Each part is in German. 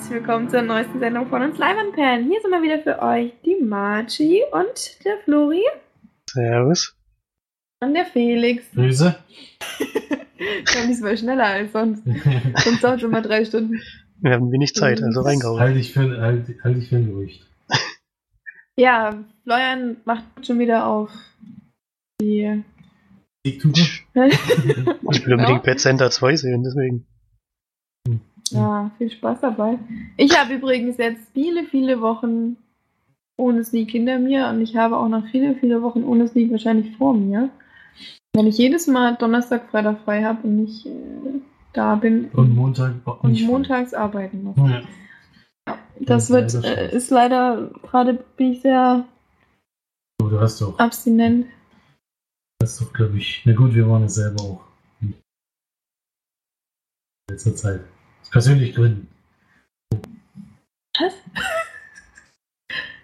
herzlich willkommen zur neuesten Sendung von uns Leimanperlen. Hier sind wir wieder für euch die Margie und der Flori Servus. und der Felix. Grüße. Komm diesmal schneller als sonst. Sonst dauert es immer drei Stunden. Wir haben wenig Zeit, also reingehauen. Halte ich für, halt, halt ich für ein Gerücht. Ja, Florian macht schon wieder auf die. Ich will unbedingt Bad Center 2 sehen, deswegen. Ja, viel Spaß dabei. Ich habe übrigens jetzt viele, viele Wochen ohne Sneak hinter mir und ich habe auch noch viele, viele Wochen ohne Sneak wahrscheinlich vor mir. Wenn ich jedes Mal Donnerstag, Freitag frei habe und nicht äh, da bin Und Montag und nicht frei. montags arbeiten muss. Ja. Das Das wird, ist leider äh, ist leider, gerade bin ich sehr Oh, du hast doch, abstinent. hast doch, glaube ich. Na gut, wir waren es selber auch. In letzter Zeit. Aus persönlichen Gründen. Was?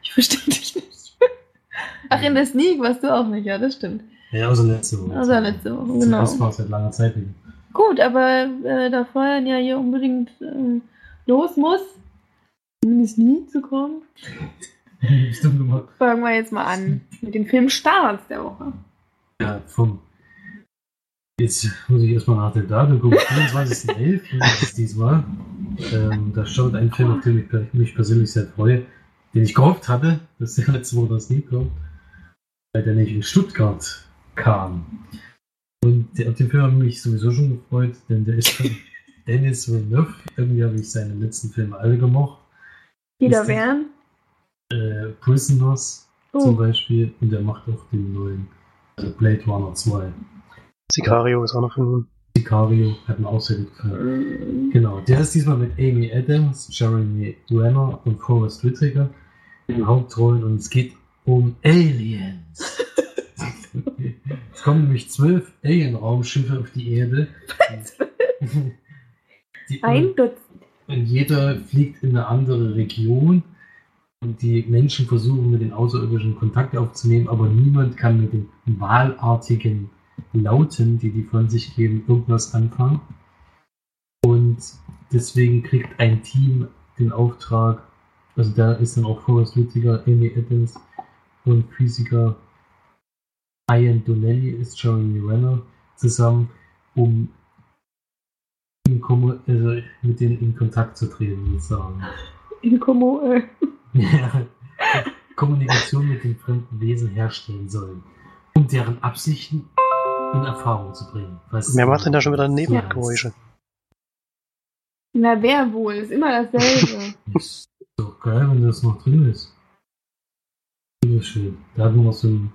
Ich verstehe dich nicht. Ach, in der Sneak warst du auch nicht, ja, das stimmt. Ja, außer letzte Woche. Also letzte Woche, Das genau. war seit langer Zeit wieder. Gut, aber äh, da Florian ja hier unbedingt äh, los muss, in die Sneak zu kommen, Stimmt fangen wir jetzt mal an mit den Filmstarts der Woche. Ja, vom. Jetzt muss ich erstmal nach dem Datum gucken. 24.11. ist es diesmal. Ähm, da schaut ein Film, auf den ich mich persönlich sehr freue, den ich gehofft hatte, dass der letzte Woche das nie kommt, weil der nicht in Stuttgart kam. Und der, auf den Film habe ich mich sowieso schon gefreut, denn der ist von Dennis Villeneuve. Irgendwie habe ich seine letzten Filme alle gemocht. Wieder Ist das- wären. Äh, Prisoners zum Oh, Beispiel und er macht auch den neuen, also Blade Runner 2. Sicario ist auch noch von ihm. Sicario hat mir auch sehr gut gefallen. Genau, der ist diesmal mit Amy Adams, Jeremy Renner und Forrest Whitaker in den Hauptrollen und es geht um Aliens. es kommen nämlich zwölf Alien-Raumschiffe auf die Erde. Die, ein Dutzend. und jeder fliegt in eine andere Region und die Menschen versuchen mit den Außerirdischen Kontakt aufzunehmen, aber niemand kann mit den wahlartigen Lauten, die die von sich geben, irgendwas anfangen. Und deswegen kriegt ein Team den Auftrag, also da ist dann auch Forrest Whitaker, Amy Adams und Physiker Ian Donnelly ist Jeremy Renner zusammen, um in Kommu- also mit denen in Kontakt zu treten, sozusagen. In Como, äh, Ja, Kommunikation mit den fremden Wesen herstellen sollen, um deren Absichten in Erfahrung zu bringen. Was Wer macht denn da schon wieder Ja. Nebengeräusche? na wer wohl? Ist immer dasselbe. Ist doch geil, wenn das noch drin ist. Das ist schön. Da hat man noch so einen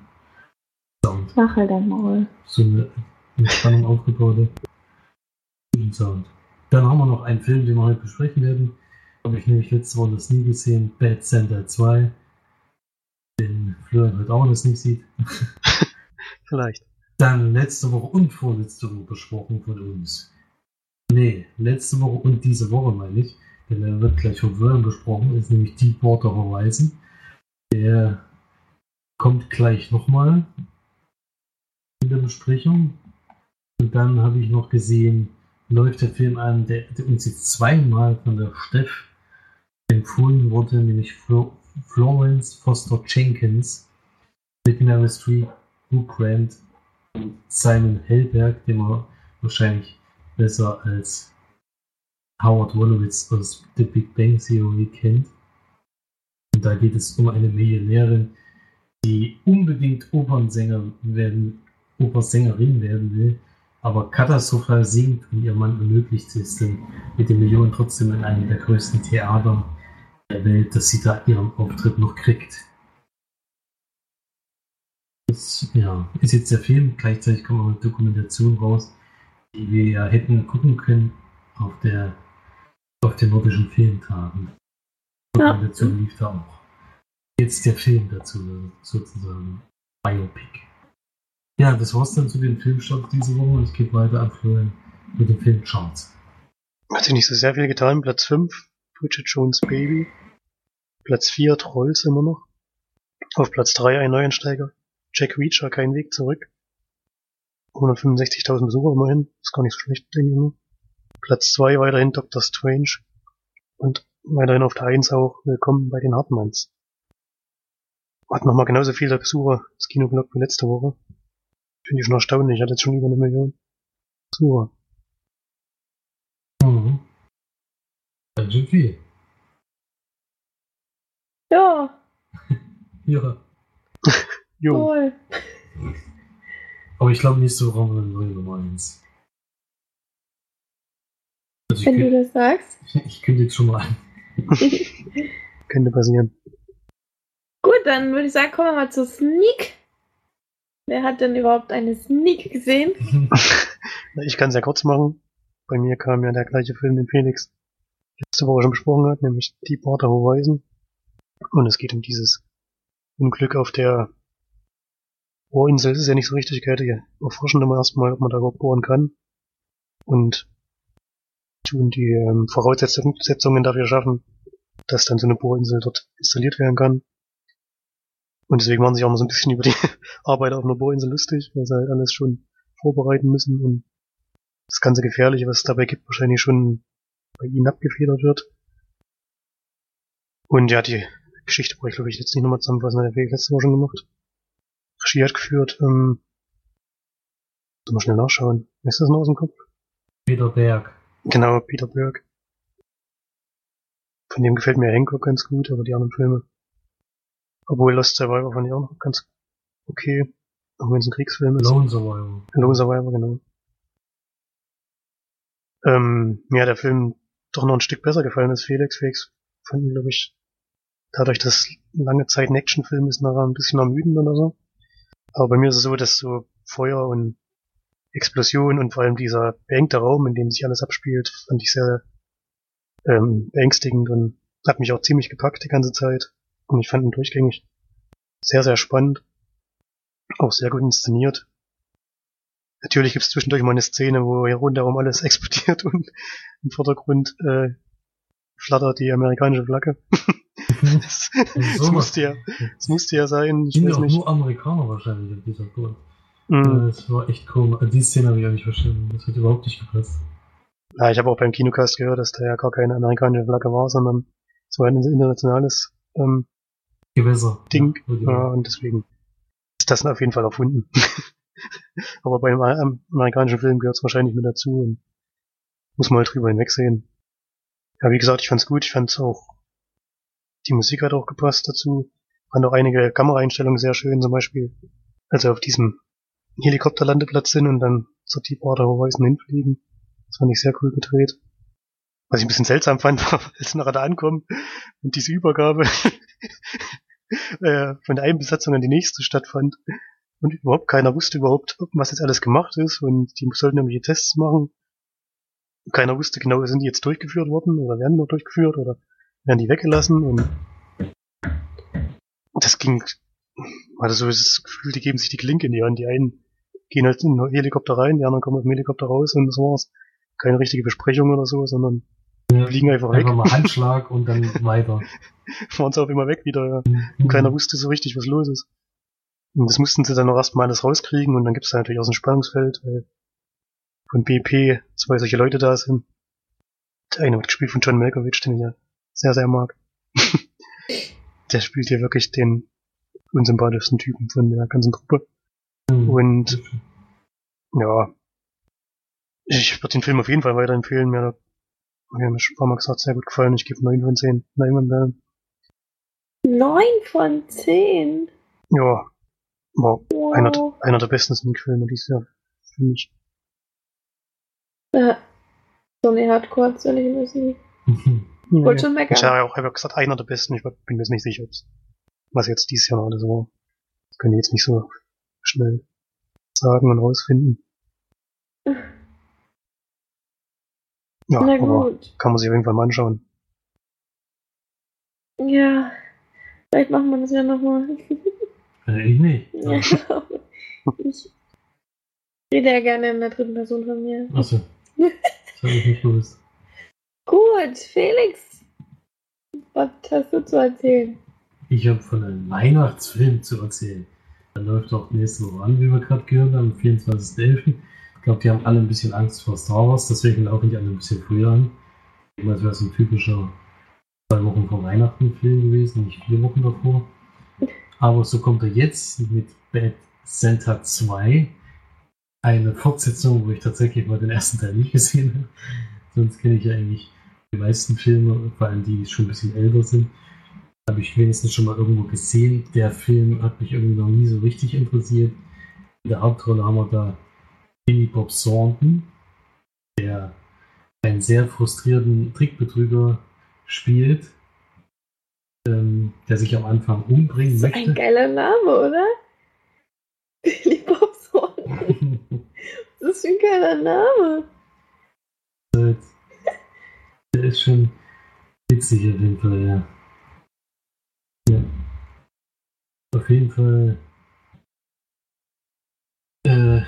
Sound, Mach halt dein Maul. so eine in Spannung aufgebaute guten Sound. Dann haben wir noch einen Film, den wir heute besprechen werden. Habe ich nämlich letzte Woche das nie gesehen. Bad Center 2. Den Florian heute auch das nicht sieht. Vielleicht. Dann letzte Woche und vorletzte Woche besprochen von uns. Nee, letzte Woche und diese Woche meine ich. Denn der wird gleich von Wörn besprochen, ist nämlich Deepwater Horizon. Der kommt gleich nochmal in der Besprechung. Und dann habe ich noch gesehen, läuft der Film an, der, der uns jetzt zweimal von der Steff empfohlen wurde, nämlich Flo Florence Foster Jenkins mit Meryl Streep, Hugh Grant Simon Hellberg, den man wahrscheinlich besser als Howard Wolowitz aus The Big Bang Theory kennt. Und da geht es um eine Millionärin, die unbedingt Opernsänger werden, Opernsängerin werden will, aber katastrophal singt und ihr Mann ermöglicht es dann mit den Millionen trotzdem in einem der größten Theater der Welt, dass sie da ihren Auftritt noch kriegt. Das ja, ist jetzt der Film. Gleichzeitig kommt auch eine Dokumentation raus, die wir ja hätten gucken können auf der auf den nordischen Filmtagen. Die Ja. Dokumentation lief da auch. Jetzt der Film dazu, sozusagen. Biopic. Ja, das war's dann zu den Filmstarts diese Woche und ich gebe weiter an Florian mit den Filmcharts. Hat sich nicht so sehr viel getan. Platz 5, Bridget Jones Baby. Platz 4, Trolls immer noch. Auf Platz 3 ein Neuensteiger. Jack Reacher, kein Weg zurück. 165.000 Besucher immerhin. Ist gar nicht so schlecht, denke ich mir. Platz 2 weiterhin Doctor Strange. Und weiterhin auf der 1 auch willkommen bei den Hartmanns. Hat nochmal genauso viele Besucher das Kinoblock wie letzte Woche. Finde ich schon erstaunlich, hat jetzt schon über eine Million Besucher. Mhm. Ganz schön viel. Ja, Ja. Jo, cool. Aber ich glaube, nächste Woche haben wir eine neue Nummer 1. Also Wenn du kün- das sagst. ich kündige schon mal an. könnte passieren. Gut, dann würde ich sagen, kommen wir mal zur Sneak. Wer hat denn überhaupt eine Sneak gesehen? Ich kann es ja kurz machen. Bei mir kam ja der gleiche Film, den Felix letzte Woche schon besprochen hat, nämlich Deepwater Horizon. Und es geht um dieses Unglück auf der Bohrinsel. Ist ja nicht so richtig gehört. Die erforschen immer erstmal, ob man da überhaupt bohren kann. Und tun die ähm, Voraussetzungen dafür schaffen, dass dann so eine Bohrinsel dort installiert werden kann. Und deswegen machen sie auch mal so ein bisschen über die Arbeit auf einer Bohrinsel lustig, weil sie halt alles schon vorbereiten müssen und das ganze Gefährliche, was es dabei gibt, wahrscheinlich schon bei ihnen abgefedert wird. Und ja, die Geschichte brauche ich glaube ich jetzt nicht nochmal zusammenfassen, hat Felix letzte Woche schon gemacht. Regie hat geführt, ähm, soll mal schnell nachschauen. Ist das noch aus dem Kopf? Peter Berg. Genau, Peter Berg. Von dem gefällt mir Hancock ganz gut, aber die anderen Filme. Obwohl Lost Survivor fand ich auch noch ganz okay. Auch wenn es ein Kriegsfilm ist. Lone Survivor. Lone Survivor, genau. Ähm, mir hat der Film doch noch ein Stück besser gefallen als Felix. Felix fand ihn, glaube ich, dadurch, dass lange Zeit ein Actionfilm ist, nachher ein bisschen ermüdend oder so. Aber bei mir ist es so, dass so Feuer und Explosion und vor allem dieser beengte Raum, in dem sich alles abspielt, fand ich sehr ähm, beängstigend und hat mich auch ziemlich gepackt die ganze Zeit. Und ich fand ihn durchgängig sehr, sehr spannend. Auch sehr gut inszeniert. Natürlich gibt es zwischendurch mal eine Szene, wo hier rundherum alles explodiert und im Vordergrund äh, flattert die amerikanische Flagge. das, das, musste ja, das musste ja sein. Ich Sind auch nicht. nur Amerikaner wahrscheinlich auf dieser Tour. Mhm. Das war echt komisch. Also Die Szene habe ich auch nicht verstanden. Das hat überhaupt nicht gepasst. Ja, ich habe auch beim Kinocast gehört, dass da ja gar keine amerikanische Flagge war, sondern es war ein internationales ähm, Gewässer. Ding. Ja, Ja, und deswegen ist das auf jeden Fall erfunden. Aber bei einem am- amerikanischen Film gehört es wahrscheinlich mit dazu und muss mal drüber hinwegsehen. Ja, wie gesagt, ich fand's gut. Ich fand's auch, die Musik hat auch gepasst dazu. Fand auch einige Kameraeinstellungen sehr schön, zum Beispiel, als wir auf diesem Helikopterlandeplatz sind und dann zur Deepwater Horizon hinfliegen. Das fand ich sehr cool gedreht. Was ich ein bisschen seltsam fand, war, als wir nachher da ankommen und diese Übergabe äh, von der einen Besatzung an die nächste stattfand und überhaupt keiner wusste überhaupt, was jetzt alles gemacht ist und die sollten irgendwelche Tests machen. Keiner wusste genau, sind die jetzt durchgeführt worden oder werden nur durchgeführt oder werden die weggelassen und das ging, also so das Gefühl, die geben sich die Klinke in die Hand. Die einen gehen halt in den Helikopter rein, die anderen kommen aus dem Helikopter raus und das war's. Keine richtige Besprechung oder so, sondern Ja, fliegen einfach weg. Einfach mal Handschlag und dann weiter. Fahren sie auch immer weg wieder, ja. Und keiner wusste so richtig, was los ist. Und das mussten sie dann noch erstmal alles rauskriegen und dann gibt's da natürlich auch so ein Spannungsfeld, weil von BP zwei solche Leute da sind. Der eine wird gespielt von John Malkovich, den ich ja sehr, sehr mag. der spielt hier wirklich den unsympathischsten Typen von der ganzen Truppe. Mhm. Und ja, ich würde den Film auf jeden Fall weiterempfehlen. Mir hat mir hat schon ein paar Mal gesagt, sehr gut gefallen. Ich gebe 9 von 10 Leinwandperlen. 9 von 10. Ja, war Wow. einer, der- einer der besten Sneak-Filme dieses Jahr, finde ich. Ja. So eine Hardcore soll ich müssen. Mhm. Wollte schon meckern. Ich habe ja auch hab ja gesagt, einer der besten. Ich bin mir jetzt nicht sicher, ob's, was jetzt dieses Jahr noch alles war. Das können wir jetzt nicht so schnell sagen und rausfinden. Ja, Na gut. kann man sich auf jeden Fall mal anschauen. Ja. Vielleicht machen wir das ja nochmal. Äh, ich nicht. Ja. ich rede ja gerne in der dritten Person von mir. Achso. Das habe ich nicht gewusst. Gut, Felix. Was hast du zu erzählen? Ich habe von einem Weihnachtsfilm zu erzählen. Der läuft auch nächste Woche an, wie wir gerade gehört haben, am 24.11. Ich glaube, die haben alle ein bisschen Angst vor Star Wars, deswegen laufen die alle ein bisschen früher an. Das wäre so ein typischer zwei Wochen vor Weihnachten Film gewesen, nicht vier Wochen davor. Aber so kommt er jetzt mit Bad Santa 2. Eine Fortsetzung, wo ich tatsächlich mal den ersten Teil nicht gesehen habe. Sonst kenne ich ja eigentlich die meisten Filme, vor allem die, die schon ein bisschen älter sind, habe ich wenigstens schon mal irgendwo gesehen. Der Film hat mich irgendwie noch nie so richtig interessiert. In der Hauptrolle haben wir da Billy Bob Thornton, der einen sehr frustrierten Trickbetrüger spielt, ähm, der sich am Anfang umbringen möchte. Ein geiler Name, oder? Billy Bob Thornton. das ist ein geiler Name. Der ist schon witzig auf jeden Fall, ja. Ja. Auf jeden Fall äh,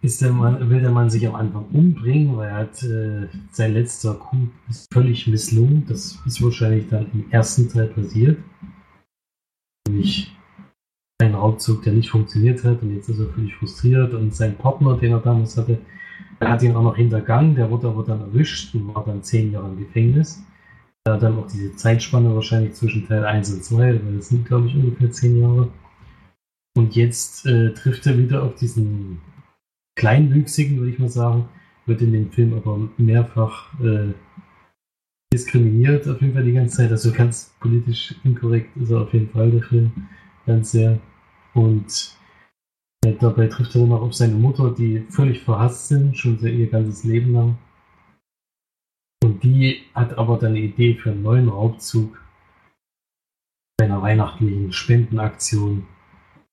ist der Mann, will der Mann sich am Anfang umbringen, weil er hat äh, sein letzter Coup ist völlig misslungen. Das ist wahrscheinlich dann im ersten Teil passiert. Nämlich ein Raubzug, der nicht funktioniert hat und jetzt ist er völlig frustriert und sein Partner, den er damals hatte, der hat ihn auch noch hintergangen, der wurde aber dann erwischt und war dann zehn Jahre im Gefängnis. Da dann auch diese Zeitspanne wahrscheinlich zwischen Teil 1 und 2, weil das sind, glaube ich, ungefähr zehn Jahre. Und jetzt äh, trifft er wieder auf diesen kleinwüchsigen, würde ich mal sagen, wird in dem Film aber mehrfach äh, diskriminiert, auf jeden Fall die ganze Zeit. Also ganz politisch inkorrekt ist er auf jeden Fall der Film, ganz sehr. Und dabei trifft er dann auch auf seine Mutter, die völlig verhasst sind, schon ihr ganzes Leben lang. Und die hat aber dann eine Idee für einen neuen Raubzug einer weihnachtlichen Spendenaktion.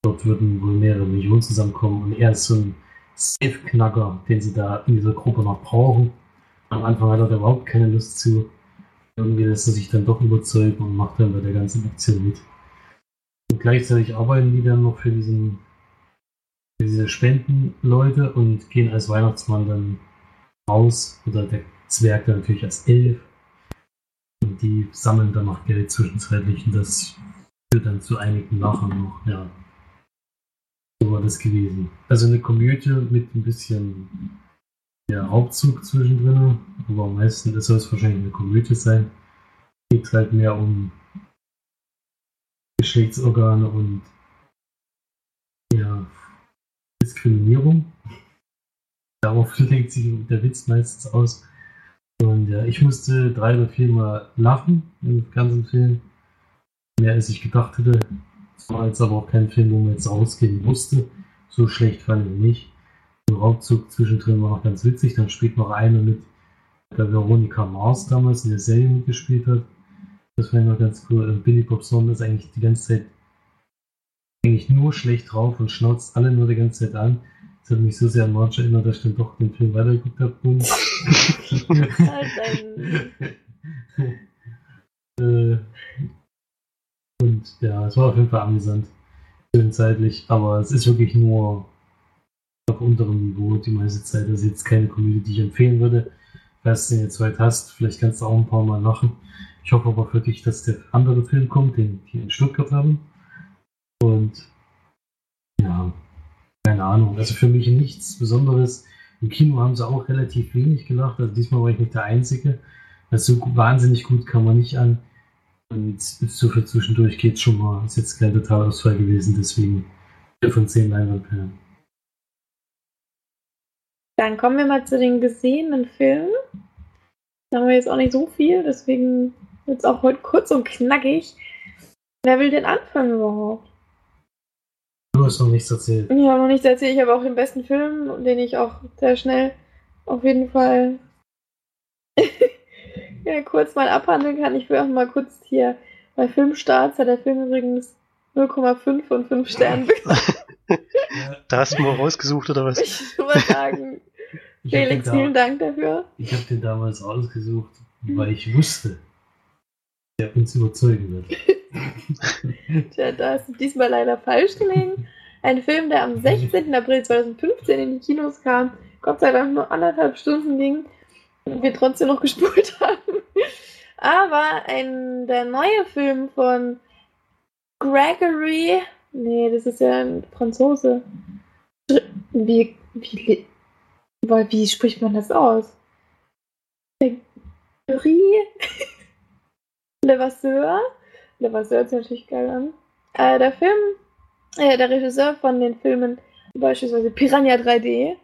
Dort würden wohl mehrere Millionen zusammenkommen und er ist so ein Safe-Knacker, den sie da in dieser Gruppe noch brauchen. Am Anfang hat er da überhaupt keine Lust zu. Irgendwie lässt er sich dann doch überzeugen und macht dann bei der ganzen Aktion mit. Und gleichzeitig arbeiten die dann noch für diesen diese Spendenleute und gehen als Weihnachtsmann dann raus. Oder der Zwerg dann natürlich als Elf. Und die sammeln dann noch Geld zwischenzeitlich und das führt dann zu einigen Lachen noch, ja. So war das gewesen. Also eine Komödie mit ein bisschen ja, Hauptzug zwischendrin, aber am meisten soll es wahrscheinlich eine Komödie sein. Geht halt mehr um Geschlechtsorgane und ja, Diskriminierung. Darauf lenkt sich der Witz meistens aus. Und ja, ich musste drei oder vier Mal lachen im ganzen Film. Mehr als ich gedacht hätte. Es war jetzt aber auch kein Film, wo man jetzt rausgehen musste. So schlecht fand ich nicht. Der Raubzug zwischendrin war auch ganz witzig. Dann spielt noch eine mit, der Veronika Mars damals in der Serie mitgespielt hat. Das war immer ganz cool. Und Billy Bob Thornton ist eigentlich die ganze Zeit eigentlich nur schlecht drauf und schnauzt alle nur die ganze Zeit an. Das hat mich so sehr an March erinnert, dass ich dann doch den Film weitergeguckt habe. Und, äh, und ja, es war auf jeden Fall amüsant. Zwischenzeitlich, aber es ist wirklich nur auf unterem Niveau die meiste Zeit. Das ist jetzt keine Komödie, die ich empfehlen würde. Falls du den jetzt weit hast, vielleicht kannst du auch ein paar Mal lachen. Ich hoffe aber für dich, dass der andere Film kommt, den die in Stuttgart haben. Und ja, keine Ahnung. Also für mich nichts Besonderes. Im Kino haben sie auch relativ wenig gelacht. Also diesmal war ich nicht der Einzige. Also so wahnsinnig gut kam man nicht an. Und so für zwischendurch geht schon mal. Ist jetzt kein Totalausfall gewesen, deswegen 4 von 10 Leinwandperlen. Dann kommen wir mal zu den gesehenen Filmen. Da haben wir jetzt auch nicht so viel, deswegen wird es auch heute kurz und knackig. Wer will denn anfangen überhaupt? Du hast noch nichts erzählt. Ich habe noch nichts erzählt. Ich habe auch den besten Film, den ich auch sehr schnell auf jeden Fall ja, kurz mal abhandeln kann. Ich will auch mal kurz hier bei Filmstarts hat der Film übrigens 0,5 von 5 Sternen bekommen. da hast du mal rausgesucht, oder was? Ich mal sagen. Ich Felix, vielen da, Dank dafür. Ich habe den damals ausgesucht, weil ich wusste, der uns überzeugen wird. Tja, da hast du diesmal leider falsch gelegen. Ein Film, der am 16. April 2015 in die Kinos kam, Gott sei Dank nur anderthalb Stunden ging und wir trotzdem noch gespult haben. Aber ein, der neue Film von Gregory, nee, das ist ja ein Franzose. Wie, wie, wie, wie spricht man das aus? Gregory? Levasseur. Levasseur hört sich natürlich geil an. Äh, der Film, äh, der Regisseur von den Filmen beispielsweise Piranha 3D,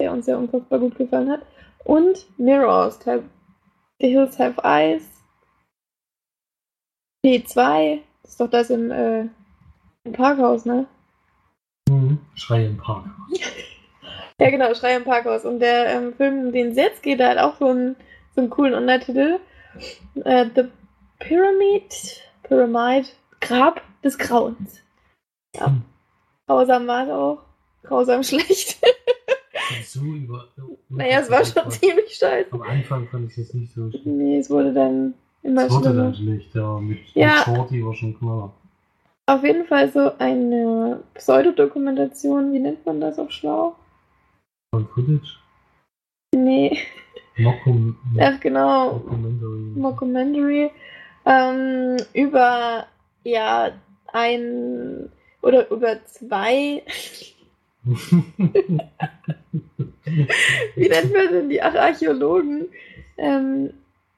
der uns ja unfassbar gut gefallen hat, und Mirrors, The Hills Have Eyes, P2, das ist doch das im, äh, im Parkhaus, ne? Mhm. Schrei im Parkhaus. ja, genau, Schrei im Parkhaus. Und der ähm, Film, um den es jetzt geht, der hat auch so einen, so einen coolen Untertitel. Äh, The Pyramid, Pyramid, Grab des Grauens. Ja. Grausam war es auch. Grausam schlecht. so über. Naja, es war schon ziemlich scheiße. Am Anfang fand ich es nicht so schlimm. Nee, es wurde dann immer es wurde dann schlecht, ja. Mit, ja. mit Shorty war schon klar. Auf jeden Fall so eine Pseudodokumentation, wie nennt man das auf Schlau? Von Footage? Nee. Mockum Ach genau. Mockumentary. Mockumentary. Ähm, über ja ein oder über zwei. wie nennt man denn die Archäologen? Ähm,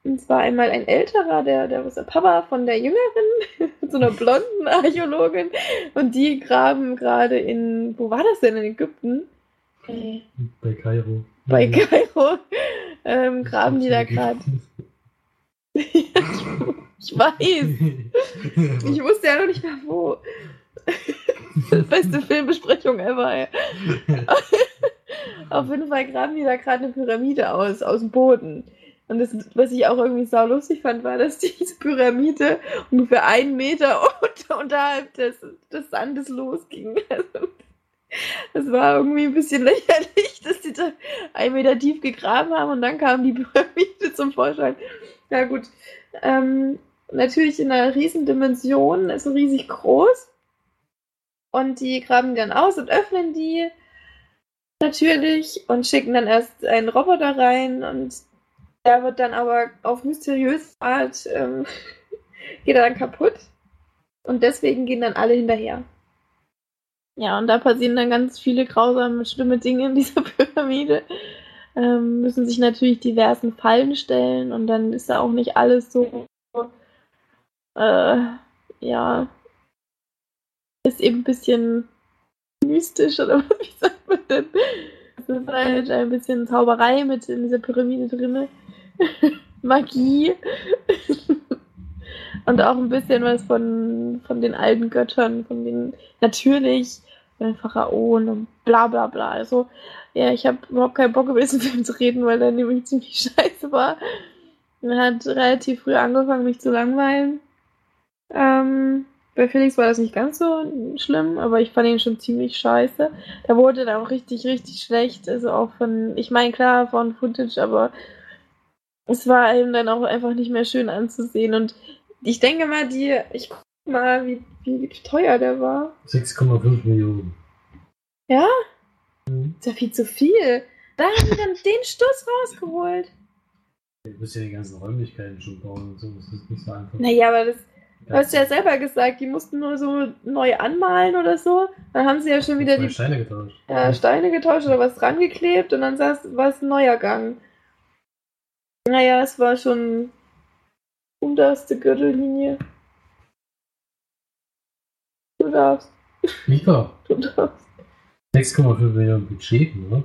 und zwar einmal ein älterer, der, der ist der Papa von der jüngeren, so einer blonden Archäologin. Und die graben gerade in, wo war das denn, in Ägypten? Bei Kairo. Bei Kairo ähm, graben die da gerade. ich weiß. Ich wusste ja noch nicht mal wo. Beste Filmbesprechung ever, ey. Auf jeden Fall graben die da gerade eine Pyramide aus, aus dem Boden. Und das, was ich auch irgendwie sau lustig fand, war, dass diese Pyramide ungefähr einen Meter unter, unterhalb des, des Sandes losging. Also, das war irgendwie ein bisschen lächerlich, dass die da einen Meter tief gegraben haben und dann kam die Pyramide zum Vorschein. Ja gut, ähm, natürlich in einer riesen Dimension, also riesig groß. Und die graben dann aus und öffnen die natürlich und schicken dann erst einen Roboter rein und der wird dann aber auf mysteriöse Art ähm, geht er dann kaputt. Und deswegen gehen dann alle hinterher. Ja, und da passieren dann ganz viele grausame, schlimme Dinge in dieser Pyramide. Ähm, müssen sich natürlich diversen Fallen stellen und dann ist da auch nicht alles so, äh, ja, ist eben ein bisschen mystisch oder wie sagt man denn? Es ist halt ein bisschen Zauberei mit in dieser Pyramide drin. Magie. Und auch ein bisschen was von, von den alten Göttern, von den natürlich, von den Pharaonen und bla bla bla. Also, ja, ich habe überhaupt keinen Bock über diesen Film zu reden, weil der nämlich ziemlich scheiße war. Er hat relativ früh angefangen, mich zu langweilen. Ähm, bei Felix war das nicht ganz so schlimm, aber ich fand ihn schon ziemlich scheiße. Da wurde dann auch richtig, richtig schlecht. Also auch von, ich meine, klar, von Footage, aber es war eben dann auch einfach nicht mehr schön anzusehen. Und ich denke mal, die, ich guck mal, wie, wie teuer der war. 6,5 Millionen. Ja? Mhm. Ist ja viel zu viel. Da haben die dann den Stoß rausgeholt. Du musst ja die ganzen Räumlichkeiten schon bauen und so, das ist nicht so einfach. Naja, aber das, Du hast ja selber gesagt, die mussten nur so neu anmalen oder so. Dann haben sie ja schon wieder die Steine getauscht. Ja, Steine getauscht oder was dran geklebt und dann war es ein neuer Gang. Naja, es war schon unterste Gürtellinie. Du darfst. Darf. Du darfst. 6,5 Millionen Budget, ne?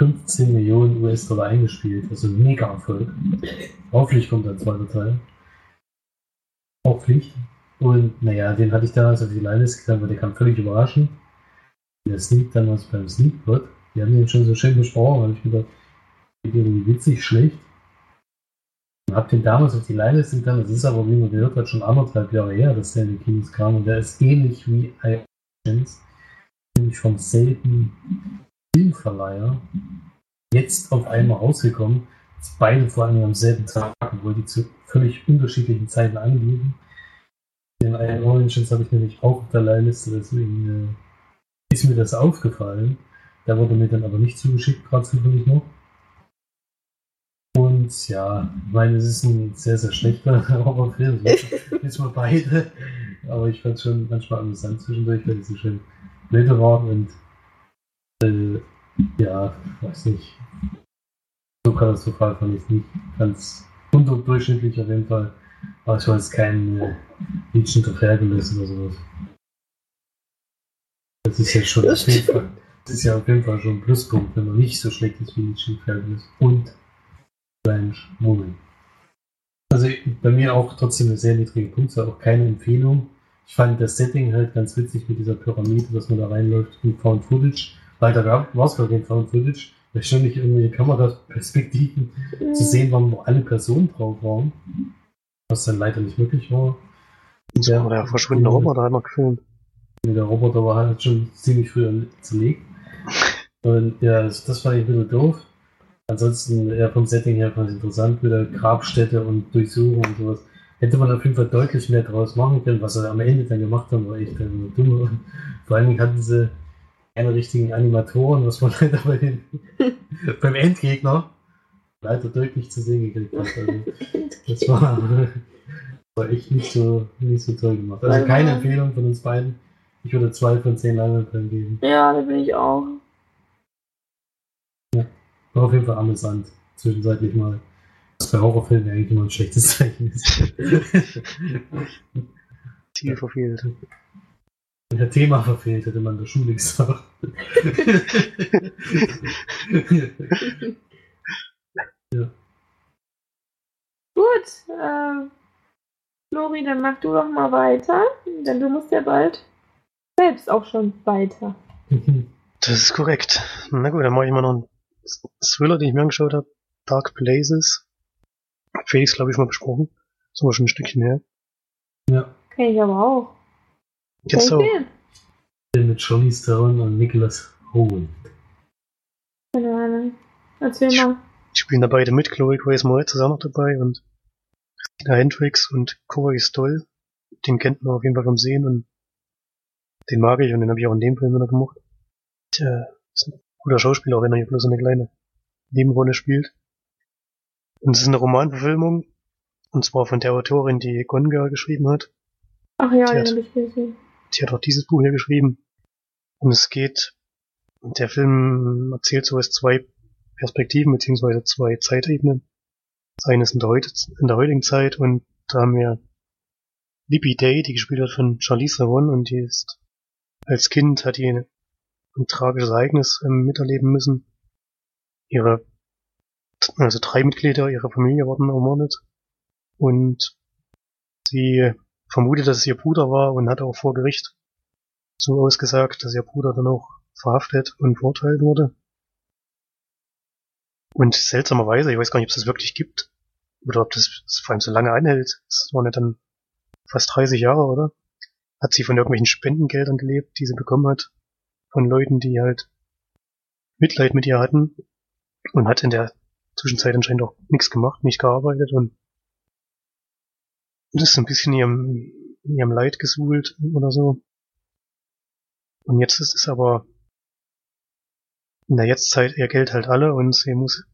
15 Millionen US-Dollar eingespielt, also ein mega Erfolg. Hoffentlich kommt der zweite Teil. Auch Pflicht. Und naja, den hatte ich damals auf die Line-List getan, weil der kam völlig überraschend. Der Sneak damals beim Sneakbot. Die haben den schon so schön besprochen, habe ich gedacht, irgendwie witzig schlecht. Und hab den damals auf die Leine können. Das ist aber, wie man gehört hat, schon anderthalb Jahre her, dass der in die Kinos kam. Und der ist ähnlich wie Agents, nämlich vom selben Filmverleiher, jetzt auf einmal rausgekommen. Beide vor allem am selben Tag, obwohl die zu völlig unterschiedlichen Zeiten angeben. Den Iron Origins habe ich nämlich auch auf der Leihliste, deswegen äh, ist mir das aufgefallen. Der wurde mir dann aber nicht zugeschickt, gerade zufällig noch. Und ja, ich meine, es ist ein sehr, sehr schlechter Horrorfilm. Wissen wir beide. Aber ich fand es schon manchmal amüsant zwischendurch, weil es so schön blöde war und äh, ja, weiß nicht. Katastrophal fand ich es nicht. Ganz unterdurchschnittlich auf jeden Fall. Aber ich war jetzt kein äh, Legion of Hercules oder sowas. Das ist ja schon Das auf jeden Fall, das ist ja auf jeden Fall schon ein Pluspunkt, wenn man nicht so schlecht ist wie of Hercules und Strange Woman. Also bei mir auch trotzdem eine sehr niedrige Punktzahl, auch keine Empfehlung. Ich fand das Setting halt ganz witzig mit dieser Pyramide, dass man da reinläuft und Found Footage. Weiter war es gar kein Found Footage, ständig irgendwelche Kameraperspektiven zu sehen waren, wo alle Personen drauf waren. Was dann leider nicht möglich war. So, Ja. der verschwundene Roboter hat noch gefilmt. Der Roboter war halt schon ziemlich früh zerlegt. Und ja, das, das fand ich ein bisschen doof. Ansonsten eher vom Setting her fand ich interessant, wieder Grabstätte und Durchsuchung und sowas. Hätte man auf jeden Fall deutlich mehr draus machen können, was sie am Ende dann gemacht haben, war echt einfach dumm. Vor allen Dingen hatten sie keine richtigen Animatoren, was man leider bei den, beim Endgegner leider deutlich zu sehen gekriegt hat. Also, das war, war echt nicht so, nicht so toll gemacht. Also keine Empfehlung von uns beiden. Ich würde zwei von zehn Leinwandperlen geben. Ja, da bin ich auch. War auf jeden Fall amüsant. Zwischenzeitlich mal. Was bei Horrorfilmen eigentlich immer ein schlechtes Zeichen ist. Ziel verfehlt. Der Thema verfehlt, hätte man in der Schule gesagt. Gut, äh, Flori, dann mach du doch mal weiter, denn du musst ja bald selbst auch schon weiter. Das ist korrekt. Na gut, dann mache ich mal noch einen Thriller, den ich mir angeschaut habe. Dark Places. Felix, glaube ich, mal besprochen. Das war schon ein Stückchen her. ja, Kenn ich aber auch. Ich den? den mit Johnny Stone und Nicholas Hogan. Keine Ahnung. Erzähl Ich- mal. Die spielen da beide mit. Chloe Grace Moretz ist auch noch dabei und Christina Hendricks und Corey Stoll. Den kennt man auf jeden Fall vom Sehen und den mag ich und den habe ich auch in dem Film wieder gemocht. Tja, ist ein guter Schauspieler, auch wenn er hier bloß so eine kleine Nebenrolle spielt. Und es ist eine Romanverfilmung. Und zwar von der Autorin, die Gone Girl geschrieben hat. Ach ja, Die den hat- habe ich gesehen. Sie hat auch dieses Buch hier geschrieben. Und es geht, der Film erzählt so aus zwei Perspektiven, beziehungsweise zwei Zeitebenen. Das eine ist in der, heute, in der heutigen Zeit und da haben wir Libby Day, die gespielt wird von Charlize Theron und die ist, als Kind hat die ein, ein tragisches Ereignis ähm, miterleben müssen. Ihre, also drei Mitglieder ihrer Familie wurden ermordet und sie vermutet, dass es ihr Bruder war und hat auch vor Gericht so ausgesagt, dass ihr Bruder dann auch verhaftet und verurteilt wurde. Und seltsamerweise, ich weiß gar nicht, ob es das wirklich gibt, oder ob das, vor allem so lange anhält, das waren ja dann fast 30 Jahre, oder? Hat sie von irgendwelchen Spendengeldern gelebt, die sie bekommen hat, von Leuten, die halt Mitleid mit ihr hatten, und hat in der Zwischenzeit anscheinend auch nichts gemacht, nicht gearbeitet und und ist so ein bisschen ihrem, ihrem Leid gesuhlt oder so. Und jetzt ist es aber in der Jetztzeit ihr Geld halt alle und sie muss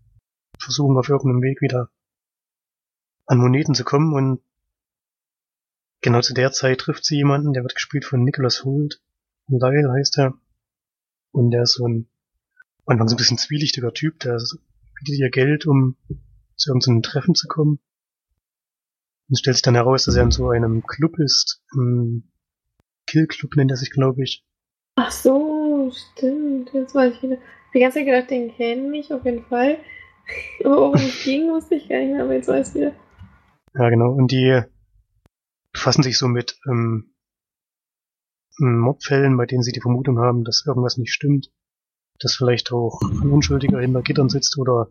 versuchen, auf irgendeinem Weg wieder an Moneten zu kommen und genau zu der Zeit trifft sie jemanden, der wird gespielt von Nicholas Holt. Lyle heißt er. Und der ist so ein, am Anfang so ein bisschen zwielichtiger Typ, der bietet ihr Geld, um zu irgendeinem Treffen zu kommen. Und stellt sich dann heraus, dass er in so einem Club ist. Ein Kill Club nennt er sich, glaube ich. Ach so, stimmt. Jetzt weiß ich wieder. Die ganze Zeit gedacht, den kenne ich auf jeden Fall. Aber worum es ging, wusste ich gar nicht mehr, aber jetzt weiß ich wieder. Ja, genau. Und die befassen sich so mit ähm, Mordfällen, bei denen sie die Vermutung haben, dass irgendwas nicht stimmt. Dass vielleicht auch ein Unschuldiger hinter Gittern sitzt oder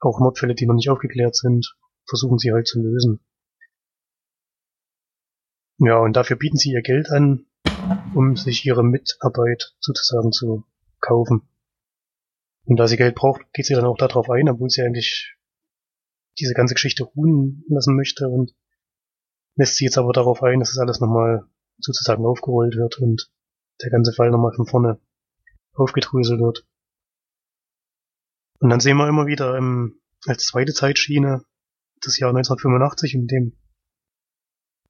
auch Mordfälle, die noch nicht aufgeklärt sind, versuchen sie halt zu lösen. Ja, und dafür bieten sie ihr Geld an, um sich ihre Mitarbeit sozusagen zu kaufen. Und da sie Geld braucht, geht sie dann auch darauf ein, obwohl sie eigentlich diese ganze Geschichte ruhen lassen möchte und lässt sie jetzt aber darauf ein, dass das alles nochmal sozusagen aufgerollt wird und der ganze Fall nochmal von vorne aufgedröselt wird. Und dann sehen wir immer wieder ähm, als zweite Zeitschiene das Jahr 1985, in dem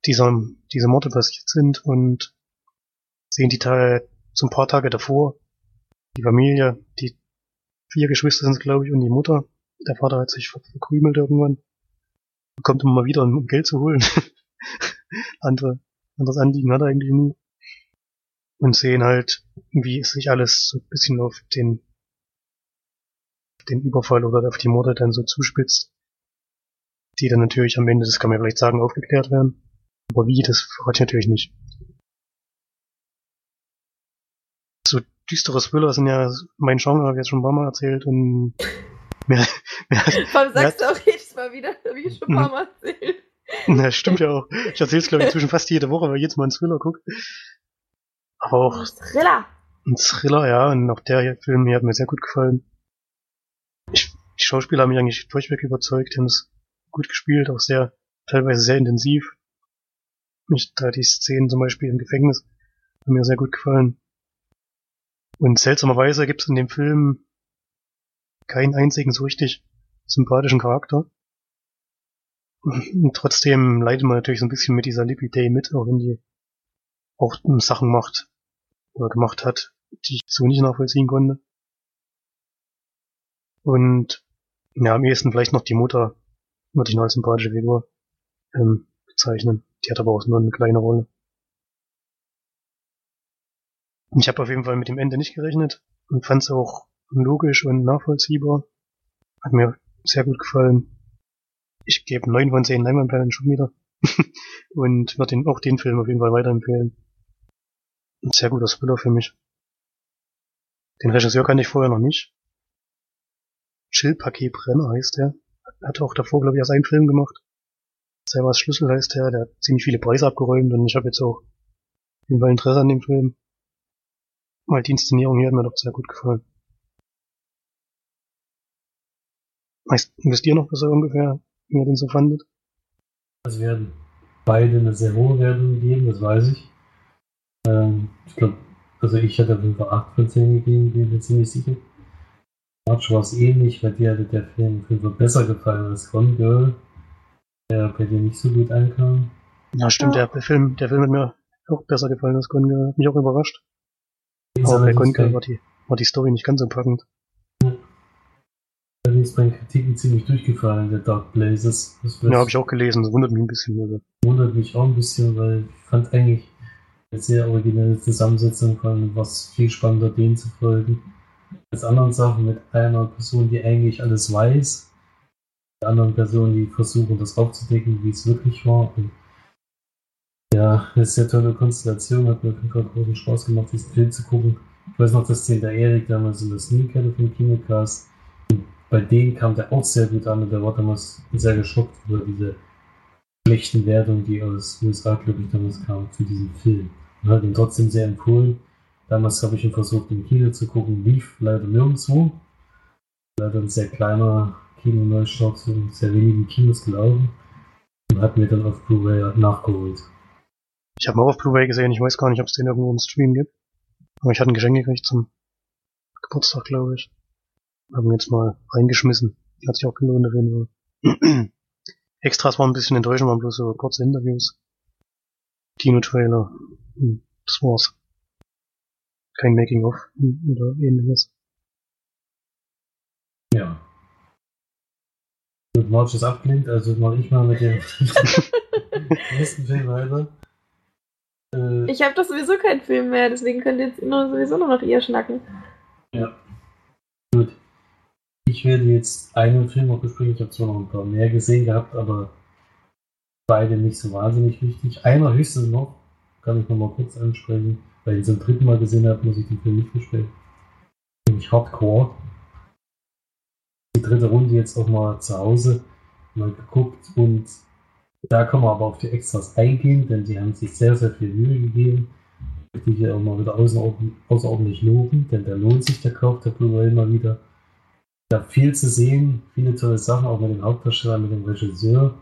dieser, diese Morde passiert sind und sehen die so ein paar Tage davor, die Familie, die vier Geschwister sind glaube ich und die Mutter, der Vater hat sich ver- verkrümelt irgendwann, kommt immer mal wieder, um Geld zu holen. Andere, anderes Anliegen hat er eigentlich nie. Und sehen halt, wie es sich alles so ein bisschen auf den, den Überfall oder auf die Morde dann so zuspitzt. Die dann natürlich am Ende, das kann man ja vielleicht sagen, aufgeklärt werden. Aber wie, das verrate ich natürlich nicht. So düstere Thriller sind ja mein Genre, habe ich jetzt schon ein paar Mal erzählt und mehr, mehr, Warum sagst mehr, du auch jedes Mal wieder, wie ich schon ein paar Mal erzählt? Na, stimmt ja auch. Ich erzähle es, glaube ich, inzwischen fast jede Woche, weil ich jetzt mal einen Thriller gucke. Aber auch. Thriller! Ein Thriller, ja, und auch der Film hier hat mir sehr gut gefallen. Ich, die Schauspieler haben mich eigentlich durchweg überzeugt, haben es gut gespielt, auch sehr, teilweise sehr intensiv. Mich, da die Szenen zum Beispiel im Gefängnis haben mir sehr gut gefallen. Und seltsamerweise gibt es in dem Film keinen einzigen so richtig sympathischen Charakter. Und trotzdem leidet man natürlich so ein bisschen mit dieser Lippy Day mit, auch wenn die auch Sachen macht oder gemacht hat, die ich so nicht nachvollziehen konnte. Und ja, am ehesten vielleicht noch die Mutter, würde ich noch als sympathische Figur ähm, bezeichnen. Die hat aber auch nur eine kleine Rolle. Ich habe auf jeden Fall mit dem Ende nicht gerechnet und fand es auch logisch und nachvollziehbar. Hat mir sehr gut gefallen. Ich gebe neun von zehn Leinwandperlen schon wieder. und würde auch den Film auf jeden Fall weiterempfehlen. Ein sehr guter Thriller für mich. Den Regisseur kannte ich vorher noch nicht. Chillpaket Brenner heißt er. Hat auch davor, glaube ich, erst einen Film gemacht. Selber Schlüssel heißt er. Der hat ziemlich viele Preise abgeräumt und ich habe jetzt auch auf jeden Fall Interesse an dem Film. Weil die Inszenierung hier hat mir doch sehr gut gefallen. Weißt, wisst ihr noch, was er ungefähr, wie ihr den so fandet? Wir hatten beide eine sehr hohe Wertung gegeben, das weiß ich. Ähm, ich glaube, also ich hatte auf jeden Fall 8 von 10 gegeben, bin mir ziemlich sicher. March war es ähnlich, weil dir hatte der Film auf jeden Fall besser gefallen als Gone Girl, der bei dir nicht so gut ankam. Ja, stimmt, der, der, Film, der Film hat mir auch besser gefallen als Gone Girl. Hat mich auch überrascht. Aber bei Gone Girl war die, war die Story nicht ganz so packend. Da ist meine Kritiken ziemlich durchgefallen, der Dark Blazes. ja, habe ich auch gelesen, das wundert mich ein bisschen. Also. Wundert mich auch ein bisschen, weil ich fand eigentlich eine sehr originelle Zusammensetzung von was viel spannender, denen zu folgen. Als anderen Sachen mit einer Person, die eigentlich alles weiß, anderen Person, die versuchen, das aufzudecken, wie es wirklich war. Und ja, eine sehr tolle Konstellation, hat mir Fall großen Spaß gemacht, diesen Film zu gucken. Ich weiß noch, dass den der Erik damals in der Sneak hatte vom Kinocast. Und bei denen kam der auch sehr gut an und der war damals sehr geschockt über diese schlechten Wertungen, die aus USA, glaube ich, damals kamen zu diesem Film. Und hat ihn trotzdem sehr empfohlen. Damals habe ich ihn versucht, im Kino zu gucken, lief leider nirgendwo. Leider ein sehr kleiner Kino-Neustart in sehr wenigen Kinos gelaufen und hat mir dann auf Blu-ray nachgeholt. Ich habe auch auf Blu-ray gesehen, ich weiß gar nicht, ob es den irgendwo im Stream gibt. Aber ich hatte ein Geschenk gekriegt zum Geburtstag, glaube ich. Haben jetzt mal reingeschmissen. Hat sich auch gelohnt auf jeden Fall. Extras waren ein bisschen enttäuschend, waren bloß so kurze Interviews. Kino-Trailer. Hm, das war's. Kein Making-of oder ähnliches. Ja. Gut, March ist abgelehnt, also mache ich mal mit dem nächsten Film weiter. Äh, ich habe doch sowieso keinen Film mehr, deswegen könnt ihr jetzt nur, sowieso nur noch ihr schnacken. Ja. Gut. Ich werde jetzt einen Film noch besprechen. Ich habe zwar noch ein paar mehr gesehen gehabt, aber beide nicht so wahnsinnig wichtig. Einer höchstens noch, kann ich noch mal kurz ansprechen, weil ich ihn zum dritten Mal gesehen habe, muss ich den Film nicht besprechen. Nämlich Hardcore. Die dritte Runde jetzt auch mal zu Hause mal geguckt und da kann man aber auf die Extras eingehen, denn die haben sich sehr, sehr viel Mühe gegeben. Die hier auch mal wieder außerordentlich, loben, denn der lohnt sich der Kauf der Blu-ray mal wieder. Da viel zu sehen, viele tolle Sachen, auch mit dem Hauptdarsteller, mit dem Regisseur,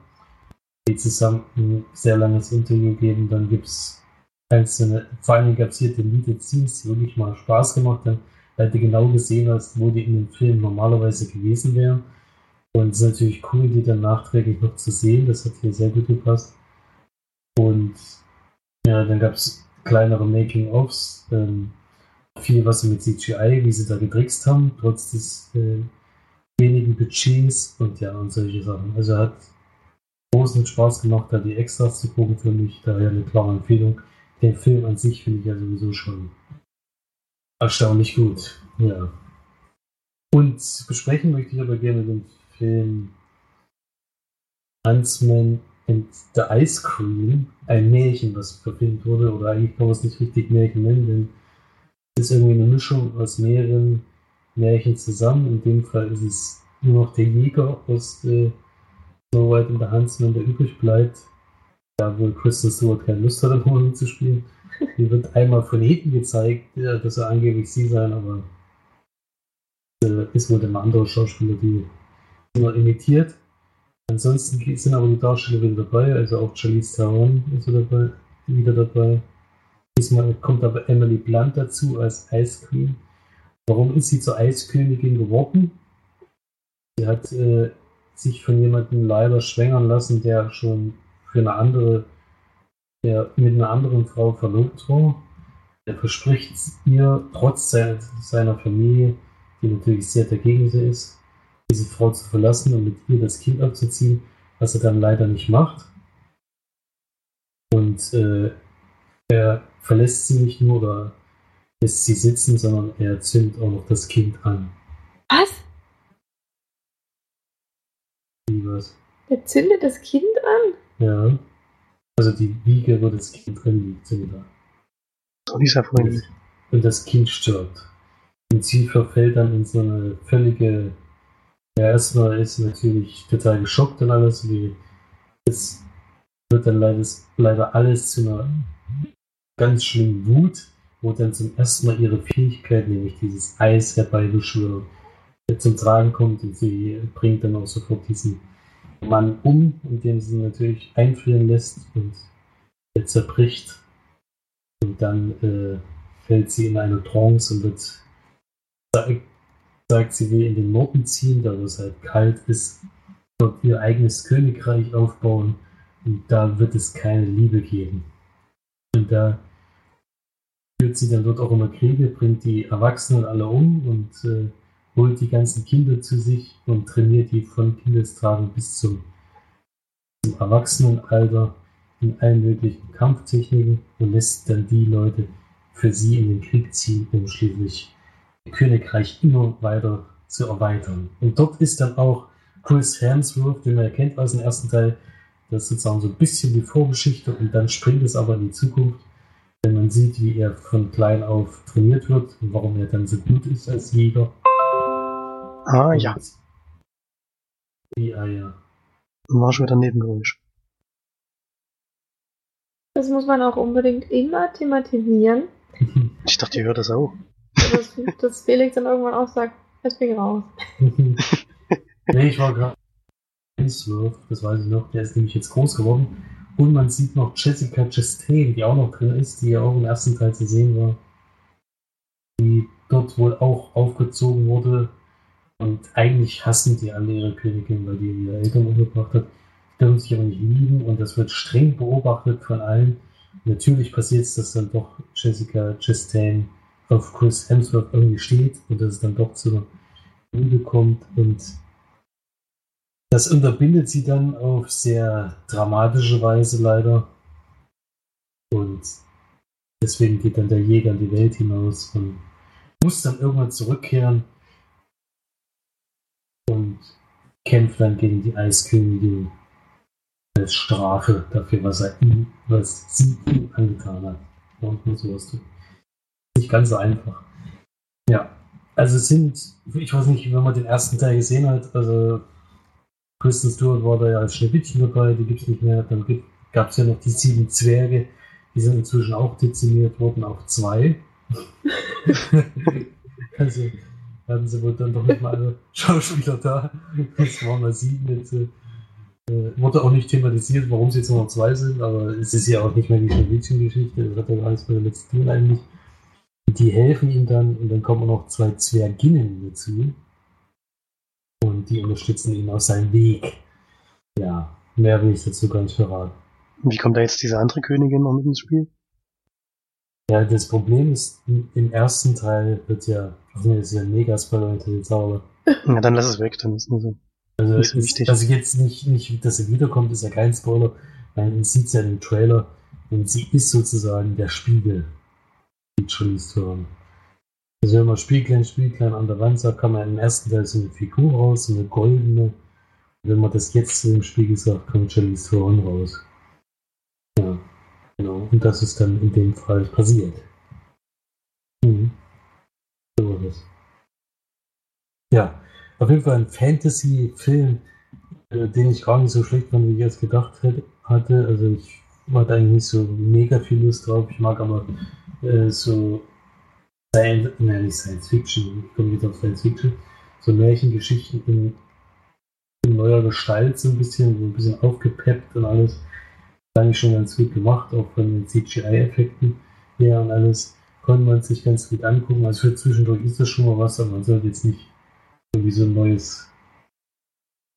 die zusammen ein sehr langes Interview geben. Dann gibt es einzelne, vor allem gab es hier Deleted Scenes, die wirklich mal Spaß gemacht haben, weil du genau gesehen hast, wo die in dem Film normalerweise gewesen wären. Und es ist natürlich cool, die dann nachträglich noch zu sehen. Das hat hier sehr gut gepasst. Und ja, dann gab es kleinere Making-ofs. Ähm, viel was mit CGI, wie sie da getrickst haben, trotz des äh, wenigen Budgets und ja, und solche Sachen. Also hat großen Spaß gemacht, da die Extras zu gucken für mich. Daher eine klare Empfehlung. Den Film an sich finde ich ja sowieso schon erstaunlich gut. Ja. Und besprechen möchte ich aber gerne den Film Huntsman and the Ice Cream. Ein Märchen, was verfilmt wurde, oder eigentlich kann man es nicht richtig Märchen nennen, denn es ist irgendwie eine Mischung aus mehreren Märchen zusammen. In dem Fall ist es nur noch der Jäger aus Snow White und der Huntsman, der übrig bleibt. Da wohl Kristen Stewart keine Lust hat, am zu spielen. Hier wird einmal von hinten gezeigt, ja, dass er angeblich sie sein, aber äh, ist wohl der andere Schauspieler, die immer imitiert. Ansonsten sind aber die Darsteller wieder dabei, also auch Charlize Theron ist dabei, wieder dabei. Diesmal kommt aber Emily Blunt dazu als Ice Queen. Warum ist sie zur Eiskönigin geworden? Sie hat äh, sich von jemandem leider schwängern lassen, der schon für eine andere, der mit einer anderen Frau verlobt war. Er verspricht ihr trotz seiner Familie, die natürlich sehr dagegen ist, diese Frau zu verlassen und mit ihr das Kind abzuziehen, was er dann leider nicht macht. Und äh, er verlässt sie nicht nur oder lässt sie sitzen, sondern er zündet auch noch das Kind an. Was? Wie was? Er zündet das Kind an? Ja. Also die Wiege, wo das Kind drin liegt, zündet er. So dieser Freund. Und das Kind stirbt. Und sie verfällt dann in so eine völlige. Ja, erstmal ist sie natürlich total geschockt und alles. Wie es wird dann leider, leider alles zu einer ganz schlimmen Wut, wo dann zum ersten Mal ihre Fähigkeit, nämlich dieses Eis herbeibeschwören, zum Tragen kommt und sie bringt dann auch sofort diesen Mann um, indem sie ihn natürlich einfrieren lässt und er zerbricht. Und dann äh, fällt sie in eine Trance und wird sagt, sie will in den Norden ziehen, da es halt kalt ist, dort ihr eigenes Königreich aufbauen und da wird es keine Liebe geben. Und da führt sie dann dort auch immer Kriege, bringt die Erwachsenen alle um und äh, holt die ganzen Kinder zu sich und trainiert die von Kindestagen bis zum, zum Erwachsenenalter in allen möglichen Kampftechniken und lässt dann die Leute für sie in den Krieg ziehen, um schließlich ihr Königreich immer weiter zu erweitern. Und dort ist dann auch Chris Hemsworth, den man erkennt aus dem ersten Teil, das ist sozusagen so ein bisschen die Vorgeschichte und dann springt es aber in die Zukunft, wenn man sieht, wie er von klein auf trainiert wird und warum er dann so gut ist als Jäger. Ah, ja. Ja, ja. War schon wieder Nebengeräusch. Das muss man auch unbedingt immer thematisieren. Ich dachte, ihr hört das auch dass, dass Felix dann irgendwann auch sagt, jetzt bin ich raus. nee, ich war gerade das weiß ich noch, der ist nämlich jetzt groß geworden. Und man sieht noch Jessica Chastain, die auch noch drin ist, die ja auch im ersten Teil zu sehen war. Die dort wohl auch aufgezogen wurde. Und eigentlich hassen die alle ihre Königin, weil die ihre Eltern umgebracht hat. Die dürfen sich aber nicht lieben und das wird streng beobachtet von allen. Natürlich passiert es, dass dann doch Jessica Chastain auf Chris Hemsworth irgendwie steht und dass es dann doch zur Liebe kommt und das unterbindet sie dann auf sehr dramatische Weise leider. Und deswegen geht dann der Jäger in die Welt hinaus und muss dann irgendwann zurückkehren kämpft dann gegen die Eiskönigin als Strafe dafür, was er ihm, was sie ihm angetan hat. Und nur sowas tun nicht ganz so einfach. Ja, also es sind, ich weiß nicht, wenn man den ersten Teil gesehen hat, also Kristen Stewart war da ja als Schneewittchen dabei, die gibt es nicht mehr. Dann gab es ja noch die sieben Zwerge, die sind inzwischen auch dezimiert worden auf zwei. also hatten sie wohl dann doch nicht mal alle Schauspieler da. Es waren mal sieben jetzt. Äh, wurde auch nicht thematisiert, warum sie jetzt nur noch zwei sind, aber es ist ja auch nicht mehr die Schneewittchen-Geschichte. Das hat ja alles bei der letzten Teil eigentlich. Die helfen ihm dann und dann kommen auch noch zwei Zwerginnen dazu. Und die unterstützen ihn auf seinem Weg. Ja, mehr will ich dazu gar nicht verraten. Wie kommt da jetzt diese andere Königin noch mit ins Spiel? Ja, das Problem ist, im ersten Teil wird ja, ach nee, das ist ja ein Mega-Spoiler hinter den Zauber. Ja, dann lass es weg, dann ist nur so. Also, so wichtig. also jetzt nicht, nicht, dass sie wiederkommt, ist ja kein Spoiler. Man sieht es ja im Trailer und sie ist sozusagen der Spiegel, die Charlize Theron. Also wenn man Spieglein, Spieglein an der Wand sagt, kann man im ersten Teil so eine Figur raus, so eine goldene. Und wenn man das jetzt so im Spiegel sagt, kommt Charlize Theron raus. Genau. Und das ist dann in dem Fall passiert. Mhm. So war das. Ja, auf jeden Fall ein Fantasy-Film, äh, den ich gar nicht so schlecht fand, wie ich jetzt gedacht hatte. Also ich hatte eigentlich nicht so mega viel Lust drauf. Ich mag aber äh, so Science, nein, nicht Science Fiction, ich komme wieder auf Science Fiction, so Märchengeschichten in, in neuer Gestalt so ein bisschen, so ein bisschen aufgepeppt und alles. Eigentlich schon ganz gut gemacht, auch von den CGI-Effekten her und alles. Konnte man sich ganz gut angucken. Also für zwischendurch ist das schon mal was, aber man sollte jetzt nicht irgendwie so ein neues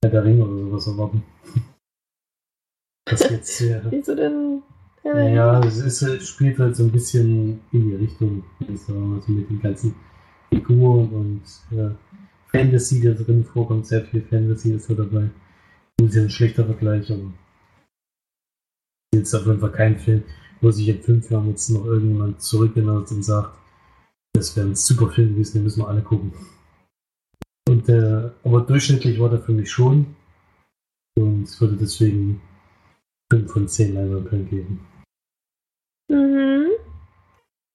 Herr der Ring oder sowas erwarten. Das jetzt sehr. Wieso denn? Naja, es, ist, spielt halt so ein bisschen in die Richtung, also mit den ganzen Figuren und ja, Fantasy, der drin vorkommt, sehr viel Fantasy ist da dabei. Das ist ja ein schlechter Vergleich, aber jetzt auf jeden Fall kein Film, wo sich in fünf Jahren jetzt noch irgendjemand zurückerinnert und sagt, das wäre ein super Film gewesen, den müssen wir alle gucken. Und äh, aber durchschnittlich war der für mich schon. Und es würde deswegen 5 von 10 Leinwandperlen geben. Mhm.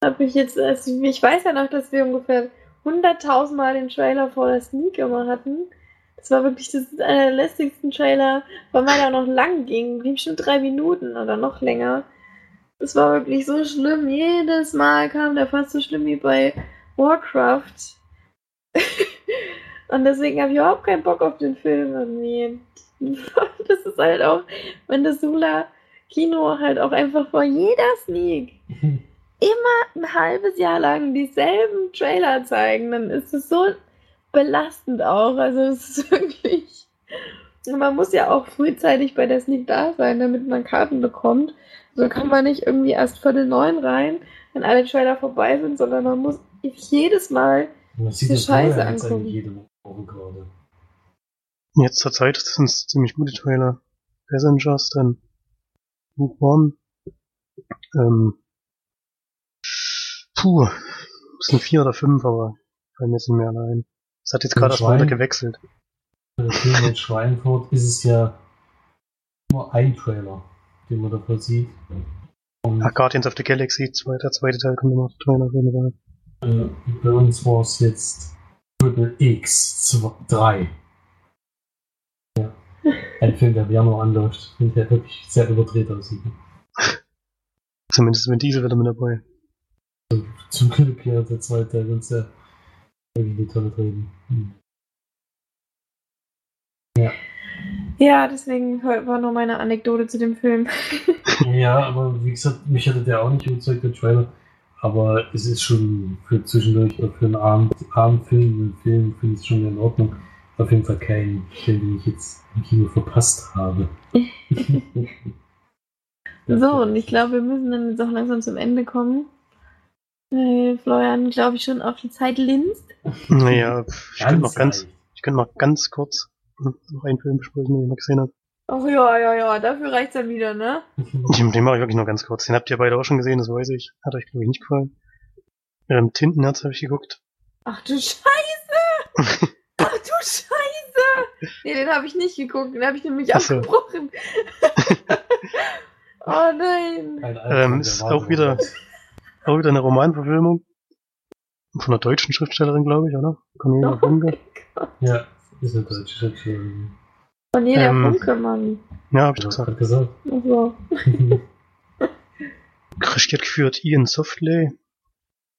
Hab ich jetzt, also ich weiß ja noch, dass wir ungefähr 100.000 Mal den Trailer vor der Sneak immer hatten. Das war wirklich das einer der lästigsten Trailer, weil man ja noch lang ging. Blieb schon drei Minuten oder noch länger. Das war wirklich so schlimm. Jedes Mal kam der fast so schlimm wie bei Warcraft. Und deswegen habe ich überhaupt keinen Bock auf den Film. Das ist halt auch, wenn das Sula Kino halt auch einfach vor jeder Sneak immer ein halbes Jahr lang dieselben Trailer zeigen, dann ist es so belastend auch. Also es ist wirklich. Man muss ja auch frühzeitig bei der Sneak da sein, damit man Karten bekommt. So kann man nicht irgendwie erst Viertel neun rein, wenn alle Trailer vorbei sind, sondern man muss jedes Mal die Scheiße angucken. Jetzt zur Zeit sind es ziemlich gute Trailer. Passengers, dann One. Ähm, puh, es sind vier oder fünf, aber fallen mir nicht mehr allein. Es hat jetzt gerade erst mal gewechselt. Bei der Film mit Schweinfurt ist es ja nur ein Trailer, den man davor sieht. Und Ach, Guardians of the Galaxy, zweiter, zweite Teil kommt immer Trailer auf jeden Fall. Äh, bei uns war es jetzt Triple X 3. Ja. Ein Film, der wie noch anläuft und der wirklich sehr überdreht aussieht. Zumindest mit Diesel wieder mit dabei. Zum Glück ja der zweite Teil und sehr wirklich die tolle Reden. Hm. Ja. Ja, deswegen war nur meine Anekdote zu dem Film. ja, aber wie gesagt, mich hatte der auch nicht überzeugt, der Trailer. Aber es ist schon für zwischendurch oder für einen Abend, Abendfilm, einen Film finde ich es schon in Ordnung. Auf jeden Fall kein Film, den ich jetzt im Kino verpasst habe. so, und ich glaube, wir müssen dann jetzt auch langsam zum Ende kommen. Weil Florian, glaube ich, schon auf die Zeit linst. Naja, ich könnte noch ganz, ich könnte noch ganz kurz noch einen Film besprechen, den ich noch gesehen habe. Ach ja, ja, ja, dafür reicht's dann wieder, ne? Den, den mache ich wirklich nur ganz kurz. Den habt ihr beide auch schon gesehen, das weiß ich. Hat euch, glaube ich, nicht gefallen. Ähm, Tintenherz habe ich geguckt. Ach du Scheiße! Ach du Scheiße! Nee, den habe ich nicht geguckt, den habe ich nämlich so. abgebrochen. oh nein! Ähm, ist auch wieder, auch wieder eine Romanverfilmung. Von einer deutschen Schriftstellerin, glaube ich, oder? Cornelia oh Funke. Ja, ist eine deutsche Schriftstellerin. Von jeder ähm, Funke, Mann. Ja, hab ich gesagt. gesagt. Also. Regiert geführt Ian Softley.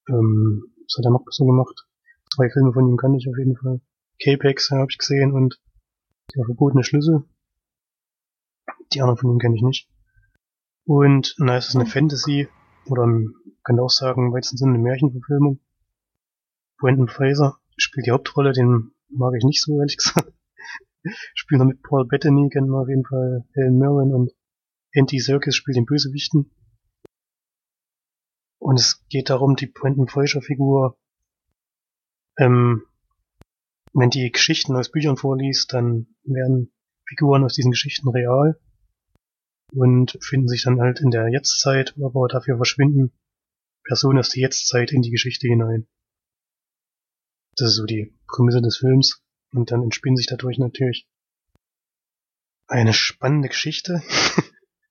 Ähm, was hat er noch so gemacht? Zwei Filme von ihm kann ich auf jeden Fall. Capex habe ich gesehen und der verbotene Schlüssel. Die anderen von ihm kenne ich nicht. Und na, es ist eine Fantasy oder man kann auch sagen, im weitesten Sinne eine Märchenverfilmung. Brandon Fraser spielt die Hauptrolle, den mag ich nicht so, ehrlich gesagt spielen noch mit Paul Bettany, kennen wir auf jeden Fall Helen Mirren und Andy Serkis spielt den Bösewichten. Und es geht darum, die Brendan Fraser Figur ähm, wenn die Geschichten aus Büchern vorliest, dann werden Figuren aus diesen Geschichten real und finden sich dann halt in der Jetztzeit, aber dafür verschwinden Personen aus der Jetztzeit in die Geschichte hinein. Das ist so die Prämisse des Films und dann entspinnen sich dadurch natürlich eine spannende Geschichte.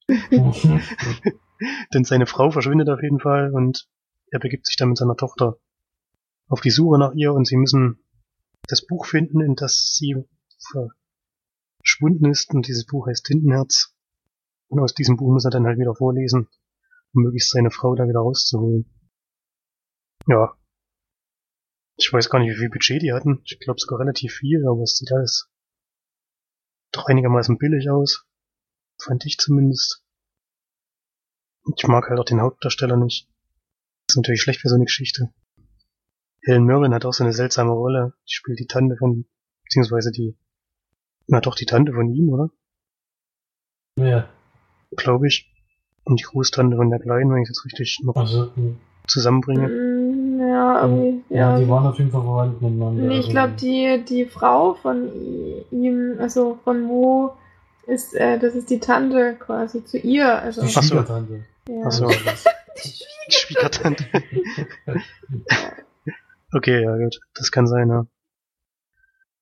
Denn seine Frau verschwindet auf jeden Fall und er begibt sich dann mit seiner Tochter auf die Suche nach ihr und sie müssen das Buch finden, in das sie verschwunden ist und dieses Buch heißt Tintenherz. Und aus diesem Buch muss er dann halt wieder vorlesen, um möglichst seine Frau da wieder rauszuholen. Ja. Ich weiß gar nicht, wie viel Budget die hatten. Ich glaube sogar relativ viel, aber es sieht alles doch einigermaßen billig aus. Fand ich zumindest. Ich mag halt auch den Hauptdarsteller nicht. Ist natürlich schlecht für so eine Geschichte. Helen Mirren hat auch so eine seltsame Rolle. Die spielt die Tante von, beziehungsweise die, na doch, die Tante von ihm, oder? Ja. Glaube ich. Und die Großtante von der Kleinen, wenn ich das richtig noch Also, hm. zusammenbringe. Mm, Ja, irgendwie, ja, ja. die waren auf jeden Fall verwandt miteinander. Nee, ich Also, glaube, die, die Frau von i- ihm, also von Mo, ist, äh, das ist die Tante quasi zu ihr. Also, Die Ach so. Schwiegertante. ja. Ach so. Die Schwiegertante. okay, ja gut. Das kann sein, ja.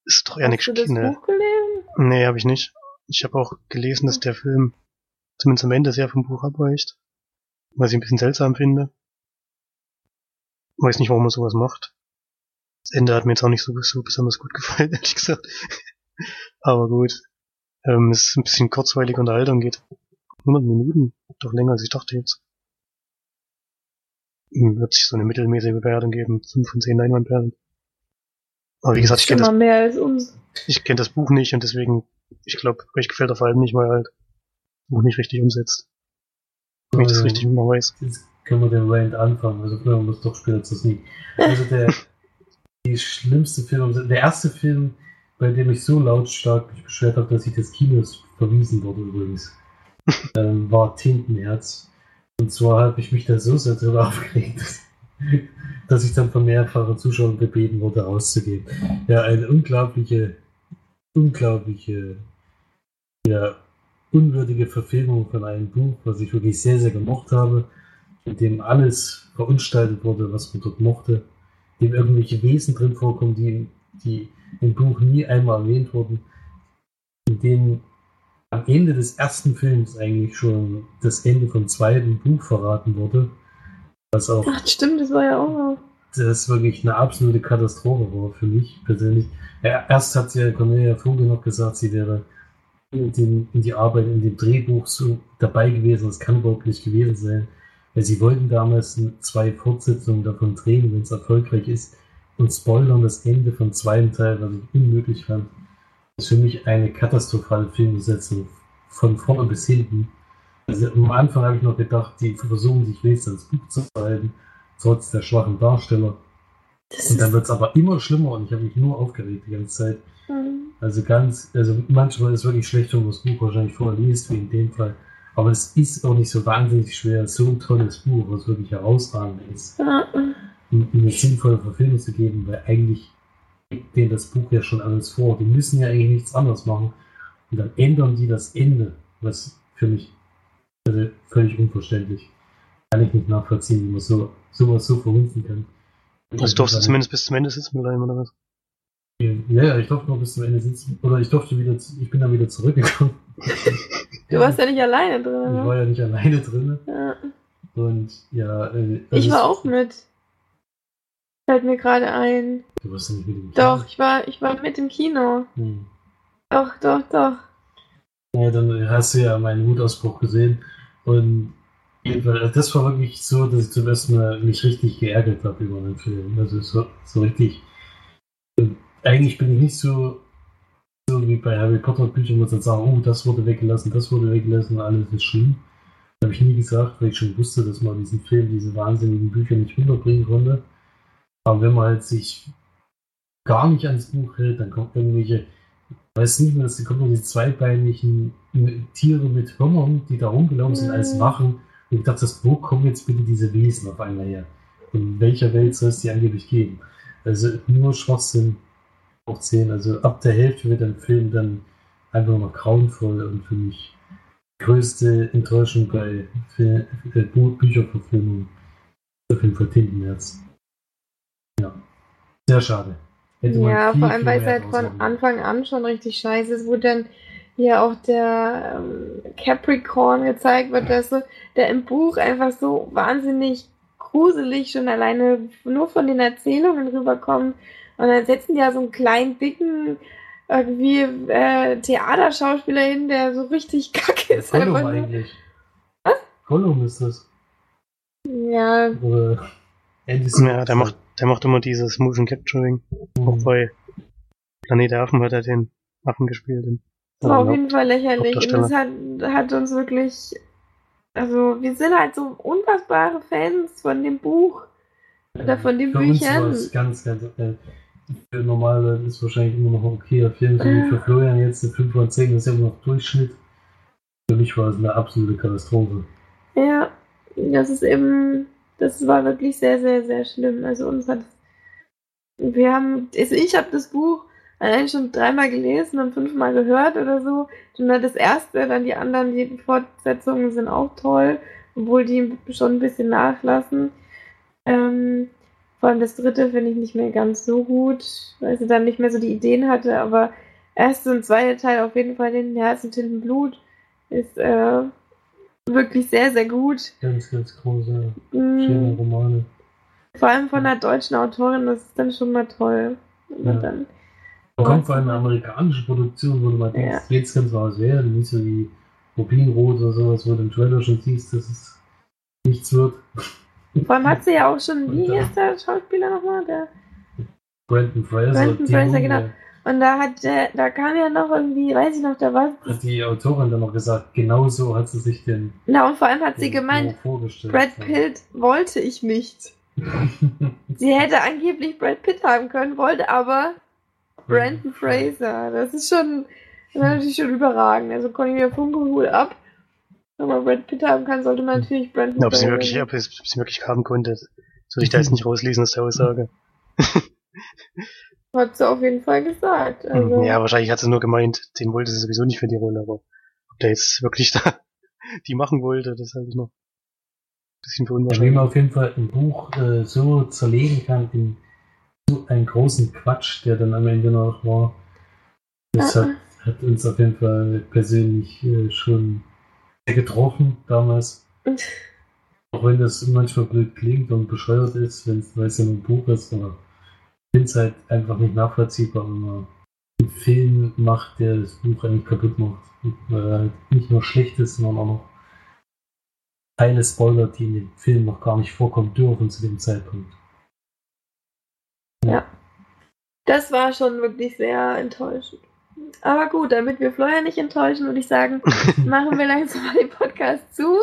Ist doch eher eine Hast du das. Buch gelesen? Nee, habe ich nicht. Ich habe auch gelesen, dass der Film zumindest am Ende sehr vom Buch abweicht. Was ich ein bisschen seltsam finde. Weiß nicht, warum man sowas macht. Das Ende hat mir jetzt auch nicht so, so besonders gut gefallen, ehrlich gesagt. Aber gut. Ähm, es ist ein bisschen kurzweilige Unterhaltung, geht 100 Minuten. Doch länger als ich dachte jetzt. Hm, Wird sich so eine mittelmäßige Bewertung geben. 5 von 10 Leinwandperlen. Aber wie gesagt, ich kenne das mal ich kenne das Buch nicht und deswegen, ich glaube, euch gefällt er vor allem nicht, er halt Buch nicht richtig umsetzt. Wenn ich das Ähm, richtig immer weiß. Jetzt können wir den Rand anfangen. Also früher muss doch später zu Sneak. Also der die schlimmste Film, der erste Film, bei dem ich so lautstark mich beschwert habe, dass ich des Kinos verwiesen wurde übrigens, ähm, war Tintenherz. Und zwar habe ich mich da so sehr drüber aufgeregt, dass ich dann von mehrfachen Zuschauern gebeten wurde, rauszugehen. Ja, eine unglaubliche, unglaubliche, ja, unwürdige Verfilmung von einem Buch, was ich wirklich sehr, sehr gemocht habe, in dem alles verunstaltet wurde, was man dort mochte, in dem irgendwelche Wesen drin vorkommen, die, die im Buch nie einmal erwähnt wurden, in dem am Ende des ersten Films eigentlich schon das Ende vom zweiten Buch verraten wurde, was auch Ach, stimmt, das war ja auch noch. das wirklich eine absolute Katastrophe war für mich persönlich. Ja, erst hat ja Cornelia Vogel noch gesagt, sie wäre in, den, in die Arbeit in dem Drehbuch so dabei gewesen. Das kann überhaupt nicht gewesen sein. Weil sie wollten damals zwei Fortsetzungen davon drehen, wenn es erfolgreich ist, und spoilern das Ende vom zweiten Teil, was ich unmöglich fand. Das ist für mich eine katastrophale Filmbesetzung von vorne bis hinten. Also am Anfang habe ich noch gedacht, die versuchen sich wenigstens ans Buch zu halten, trotz der schwachen Darsteller. Das Und dann wird es aber immer schlimmer und ich habe mich nur aufgeregt die ganze Zeit. Hm. Also ganz, also manchmal ist es wirklich schlecht, wenn man das Buch wahrscheinlich vorher liest, wie in dem Fall. Aber es ist auch nicht so wahnsinnig schwer, so ein tolles Buch, was wirklich herausragend ist, ja. um eine sinnvolle Verfilmung zu geben, weil eigentlich gibt denen das Buch ja schon alles vor. Die müssen ja eigentlich nichts anderes machen. Und dann ändern die das Ende, was für mich also völlig unverständlich. Kann ich nicht nachvollziehen, wie man so sowas so verhunzen kann. Also durfst du zumindest bis zum Ende sitzen bleiben, oder was? Ja, ja, ich durfte noch bis zum Ende sitzen. Oder ich durfte wieder, zu- ich bin dann wieder zurückgekommen. Du warst ja nicht alleine drin, Ich ne? war ja nicht alleine drin. Ja. Und ja, äh, Ich also war auch mit. Fällt mir gerade ein. Du warst ja nicht mit dem Doch, ich war, ich war mit im Kino. Hm. Doch, doch, doch. Ja, dann hast du ja meinen Wutausbruch gesehen. Und jedenfalls, das war wirklich so, dass ich zum ersten Mal mich richtig geärgert habe über den Film. Also so, so richtig. Eigentlich bin ich nicht so, so wie bei Harry Potter Büchern, wo man dann sagen, oh, das wurde weggelassen, das wurde weggelassen, alles ist schlimm. Das habe ich nie gesagt, weil ich schon wusste, dass man diesen Film, diese wahnsinnigen Bücher nicht runterbringen konnte. Aber wenn man halt sich gar nicht ans Buch hält, dann kommt irgendwelche weiß nicht mehr, die kommen noch die zweibeinigen Tiere mit Hörnern, die da rumgelaufen sind als Mhm. Wachen. Und ich dachte, wo kommen jetzt bitte diese Wesen auf einmal her? In welcher Welt soll es die angeblich geben? Also nur Schwachsinn. Auch 10. Also ab der Hälfte wird ein Film dann einfach noch grauenvoll und für mich größte Enttäuschung bei Fil äh, Bücherverfilmungen. Auf jeden Fall Tintenherz. Ja. Sehr schade. Hätte ja, vor allem, weil es halt von Anfang an schon richtig scheiße ist, wo dann hier auch der ähm, Capricorn gezeigt wird, dass so, der im Buch einfach so wahnsinnig gruselig schon alleine nur von den Erzählungen rüberkommt. Und dann setzen die ja so einen kleinen, dicken, irgendwie äh, Theaterschauspieler hin, der so richtig kacke ist. Gollum eigentlich. Was? Gollum ist das. Ja. Oder ja, der macht, der macht immer dieses Motion Capturing. Mhm. Auch bei Planet der Affen hat er den Affen gespielt. Das war auf jeden Fall lächerlich. Und das hat, hat uns wirklich. Also, wir sind halt so unfassbare Fans von dem Buch. Oder von den für Büchern. Uns ganz, ganz, äh, für normale ist wahrscheinlich immer noch okayer Film. So wie für Florian jetzt eine 5 von 10 ist ja immer noch Durchschnitt. Für mich war es eine absolute Katastrophe. Ja, das ist eben. Das war wirklich sehr, sehr, sehr schlimm. Also uns hat. Wir haben. Also ich habe das Buch allein schon dreimal gelesen und fünfmal gehört oder so. Dann das erste, dann die anderen, die Fortsetzungen sind auch toll, obwohl die schon ein bisschen nachlassen. Ähm, vor allem das dritte finde ich nicht mehr ganz so gut, weil sie dann nicht mehr so die Ideen hatte, aber erste und zweite Teil auf jeden Fall den Herz und Tinten Blut ist äh, wirklich sehr, sehr gut. Ganz, ganz große, mm. schöne Romane. Vor allem von einer deutschen Autorin, das ist dann schon mal toll. Ja. Dann, man kommt vor allem eine amerikanische Produktion, wo du mal denkst, ja. jetzt kann es was werden, nicht so wie Rubinrot oder sowas, wo du im Trailer schon siehst, dass es nichts wird. Vor allem hat sie ja auch schon, wie hieß der Schauspieler nochmal? Der Brandon Fraser. Brandon Fraser, genau. Und da hat der, da kam ja noch irgendwie, weiß ich noch, da war. Hat die Autorin dann noch gesagt, genau so hat sie sich den. Na, und vor allem hat sie gemeint, Brad Pitt ja. wollte ich nicht. sie hätte angeblich Brad Pitt haben können, wollte aber Brandon Fraser. Das ist schon, das ist natürlich schon überragend. Also Cornelia Funke ab. Wenn man Brad Pitt haben kann, sollte man natürlich Brandon ja, ob Fraser. Sie wirklich, ob, sie, ob sie wirklich haben konnte, soll ich da jetzt nicht rauslesen aus der Aussage. Hat sie auf jeden Fall gesagt. Also. Ja, wahrscheinlich hat sie nur gemeint, den wollte sie sowieso nicht für die Rolle, aber ob der jetzt wirklich da die machen wollte, das habe ich noch ein bisschen für unwahrscheinlich. Wie man auf jeden Fall ein Buch äh, so zerlegen kann in so einen großen Quatsch, der dann am Ende noch war. Das hat, hat uns auf jeden Fall persönlich äh, schon sehr getroffen damals. Auch wenn das manchmal blöd klingt und bescheuert ist, wenn es ja ein Buch ist, aber ich finde es halt einfach nicht nachvollziehbar, wenn man einen Film macht, der das Buch eigentlich kaputt macht. Weil er halt nicht nur schlecht ist, sondern auch noch Teile spoilert, die in dem Film noch gar nicht vorkommen dürfen zu dem Zeitpunkt. Ja. Das war schon wirklich sehr enttäuschend. Aber gut, damit wir Florian nicht enttäuschen, würde ich sagen, machen wir langsam mal den Podcast zu.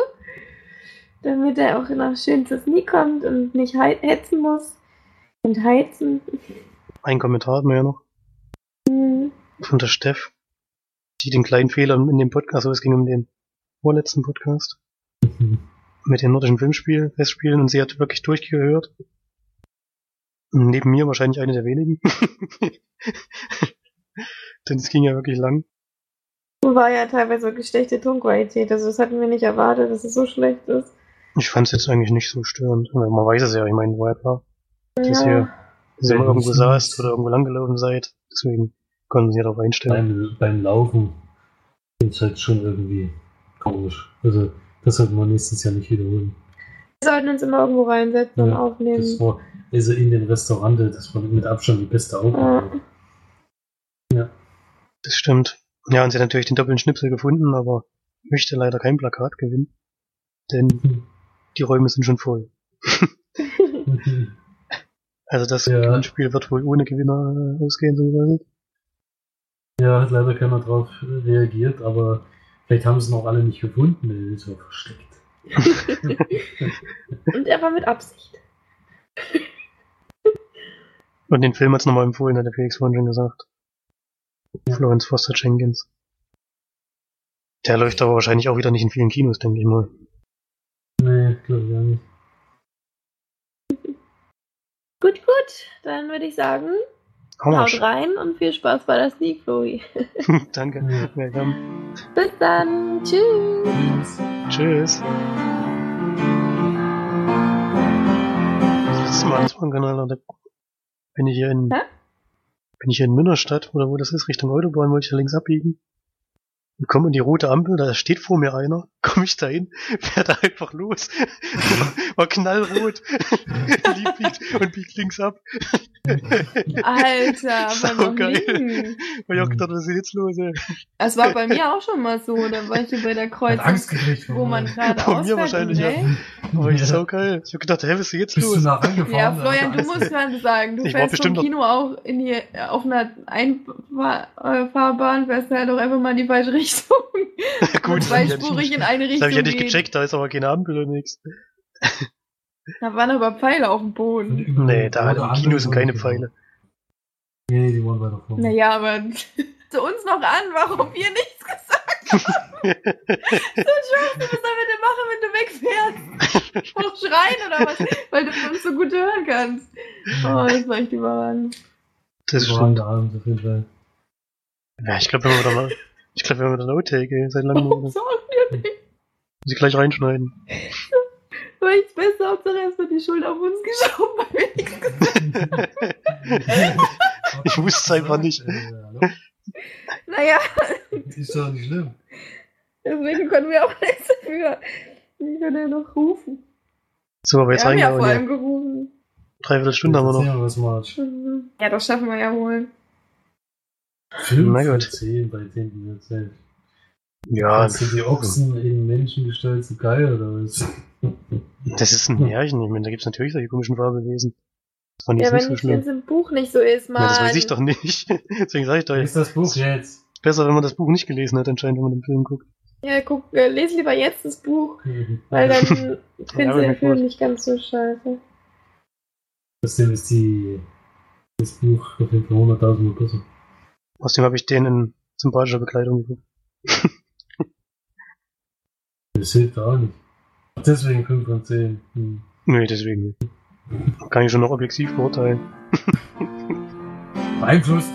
Damit er auch noch schön zu Sneak kommt und nicht hetzen muss. Und heizen. Ein Kommentar hatten wir ja noch. Mhm. Von der Steff. Die den kleinen Fehler in dem Podcast, also es ging um den vorletzten Podcast. Mhm. Mit den nordischen Filmspiel, Festspielen und sie hat wirklich durchgehört Neben mir wahrscheinlich eine der wenigen. Denn es ging ja wirklich lang. War ja teilweise wirklich schlechte Tonqualität. Also das hatten wir nicht erwartet, dass es so schlecht ist. Ich fand es jetzt eigentlich nicht so störend. Man weiß es ja, ich meine, woher war. Dass ja. ihr, dass ihr irgendwo saßt oder irgendwo langgelaufen seid. Deswegen konnten sie ja darauf einstellen. Beim, beim Laufen ist halt schon irgendwie komisch. Also das sollten wir nächstes Jahr nicht wiederholen. Wir sollten uns immer irgendwo reinsetzen ja, und aufnehmen. Das war, also in den Restaurant, das war mit Abstand die beste Aufnahme. Ja. Ja. Das stimmt. Ja, und sie hat natürlich den doppelten Schnipsel gefunden, aber möchte leider kein Plakat gewinnen. Denn mhm. die Räume sind schon voll. also das ja. Spiel wird wohl ohne Gewinner äh, ausgehen, so wie Ja, hat leider keiner drauf reagiert, aber vielleicht haben sie es noch alle nicht gefunden, weil es war versteckt. Und er war mit Absicht. Und den Film hat es nochmal empfohlen, hat der Felix vorhin schon gesagt. Florence Foster Jenkins. Der läuft aber wahrscheinlich auch wieder nicht in vielen Kinos, denke ich mal. Nee, glaube ich auch nicht. Gut, gut. Dann würde ich sagen, Haut rein und viel Spaß bei der Sneak, Flori. Danke. Ja. Willkommen. Bis dann. Tschüss. Tschüss. Tschüss. Das letzte Mal, das war ein Kanal, da bin ich hier in, Hä? Bin ich hier in Münnerstadt, oder wo das ist, Richtung Autobahn, wollte ich ja links abbiegen. Und komme in die rote Ampel, da steht vor mir einer, komme ich da hin, fährt einfach los, war, knallrot, lieb biegt und biegt links ab. Alter, aber. Und ich auch gedacht, was ist jetzt los, ey? Das war bei mir auch schon mal so. Da war ich hier bei der Kreuzung, wo man gerade Von mir wahrscheinlich, ja. Aber ich Ja. so geil. Ich hab gedacht, hä, was ist jetzt Bist du los? Ja, Florian, du musst gerade sagen, du Ich fährst bestimmt vom Kino auch in die, auf einer Einfahrbahn, fährst halt auch einfach mal in die falsche Richtung. Gut, das ich ja zweispurig nicht, in eine das Richtung hab ich ja nicht gecheckt, da ist aber keine Ampel oder nichts. Da waren aber Pfeile auf dem Boden. Nee, da im Kino sind keine Pfeile. Nee, die waren weiter vorne. Naja, aber zu uns noch an, warum wir nichts gesagt haben. so Jones, was sollen wir denn machen, wenn du wegfährst? Noch schreien oder was? Weil du uns so gut hören kannst. Oh, das war echt überragend. Das war stimmt. der Abend auf jeden Fall. Ja, ich glaube, wenn wir da mal, ich glaube, wenn wir da eine Outtake, ey, seit langem Warum muss sagen wir nicht? ich gleich reinschneiden. War nichts besser, Hauptsache erst wird die Schuld auf uns geschoben, weil wir nichts gesagt Ich wusste es einfach nicht. Naja, Ist doch nicht schlimm. deswegen können wir auch nichts dafür. Ich kann ja noch rufen. So, aber jetzt wir haben ja vor allem gerufen. Dreiviertel Stunde haben wir noch. March. Ja, das schaffen wir ja wohl. Fünf Na von gut. zehn bei denen, die erzählt. Ja, Sind die Ochsen in Menschengestalt so geil oder was? das ist ein Märchen. Ich meine, da gibt's natürlich solche komischen Fabelwesen. Das fand ich Ja, nicht wenn so es jetzt im Buch nicht so ist, Mann. Ja, das weiß ich doch nicht. Deswegen sage ich doch, es ist das Buch jetzt? besser, wenn man das Buch nicht gelesen hat, anscheinend, wenn man den Film guckt. Ja, guck, äh, lese lieber jetzt das Buch, weil dann findest du aber den Film gut. nicht ganz so scheiße. Trotzdem ist die, das Buch auf jeden Fall 100.000 Mal besser. Außerdem habe ich den in sympathischer Bekleidung geguckt. Das hilft auch nicht. Deswegen 5 von 10. Hm. Nee, deswegen nicht. Kann ich schon noch objektiv beurteilen. Beeinflusst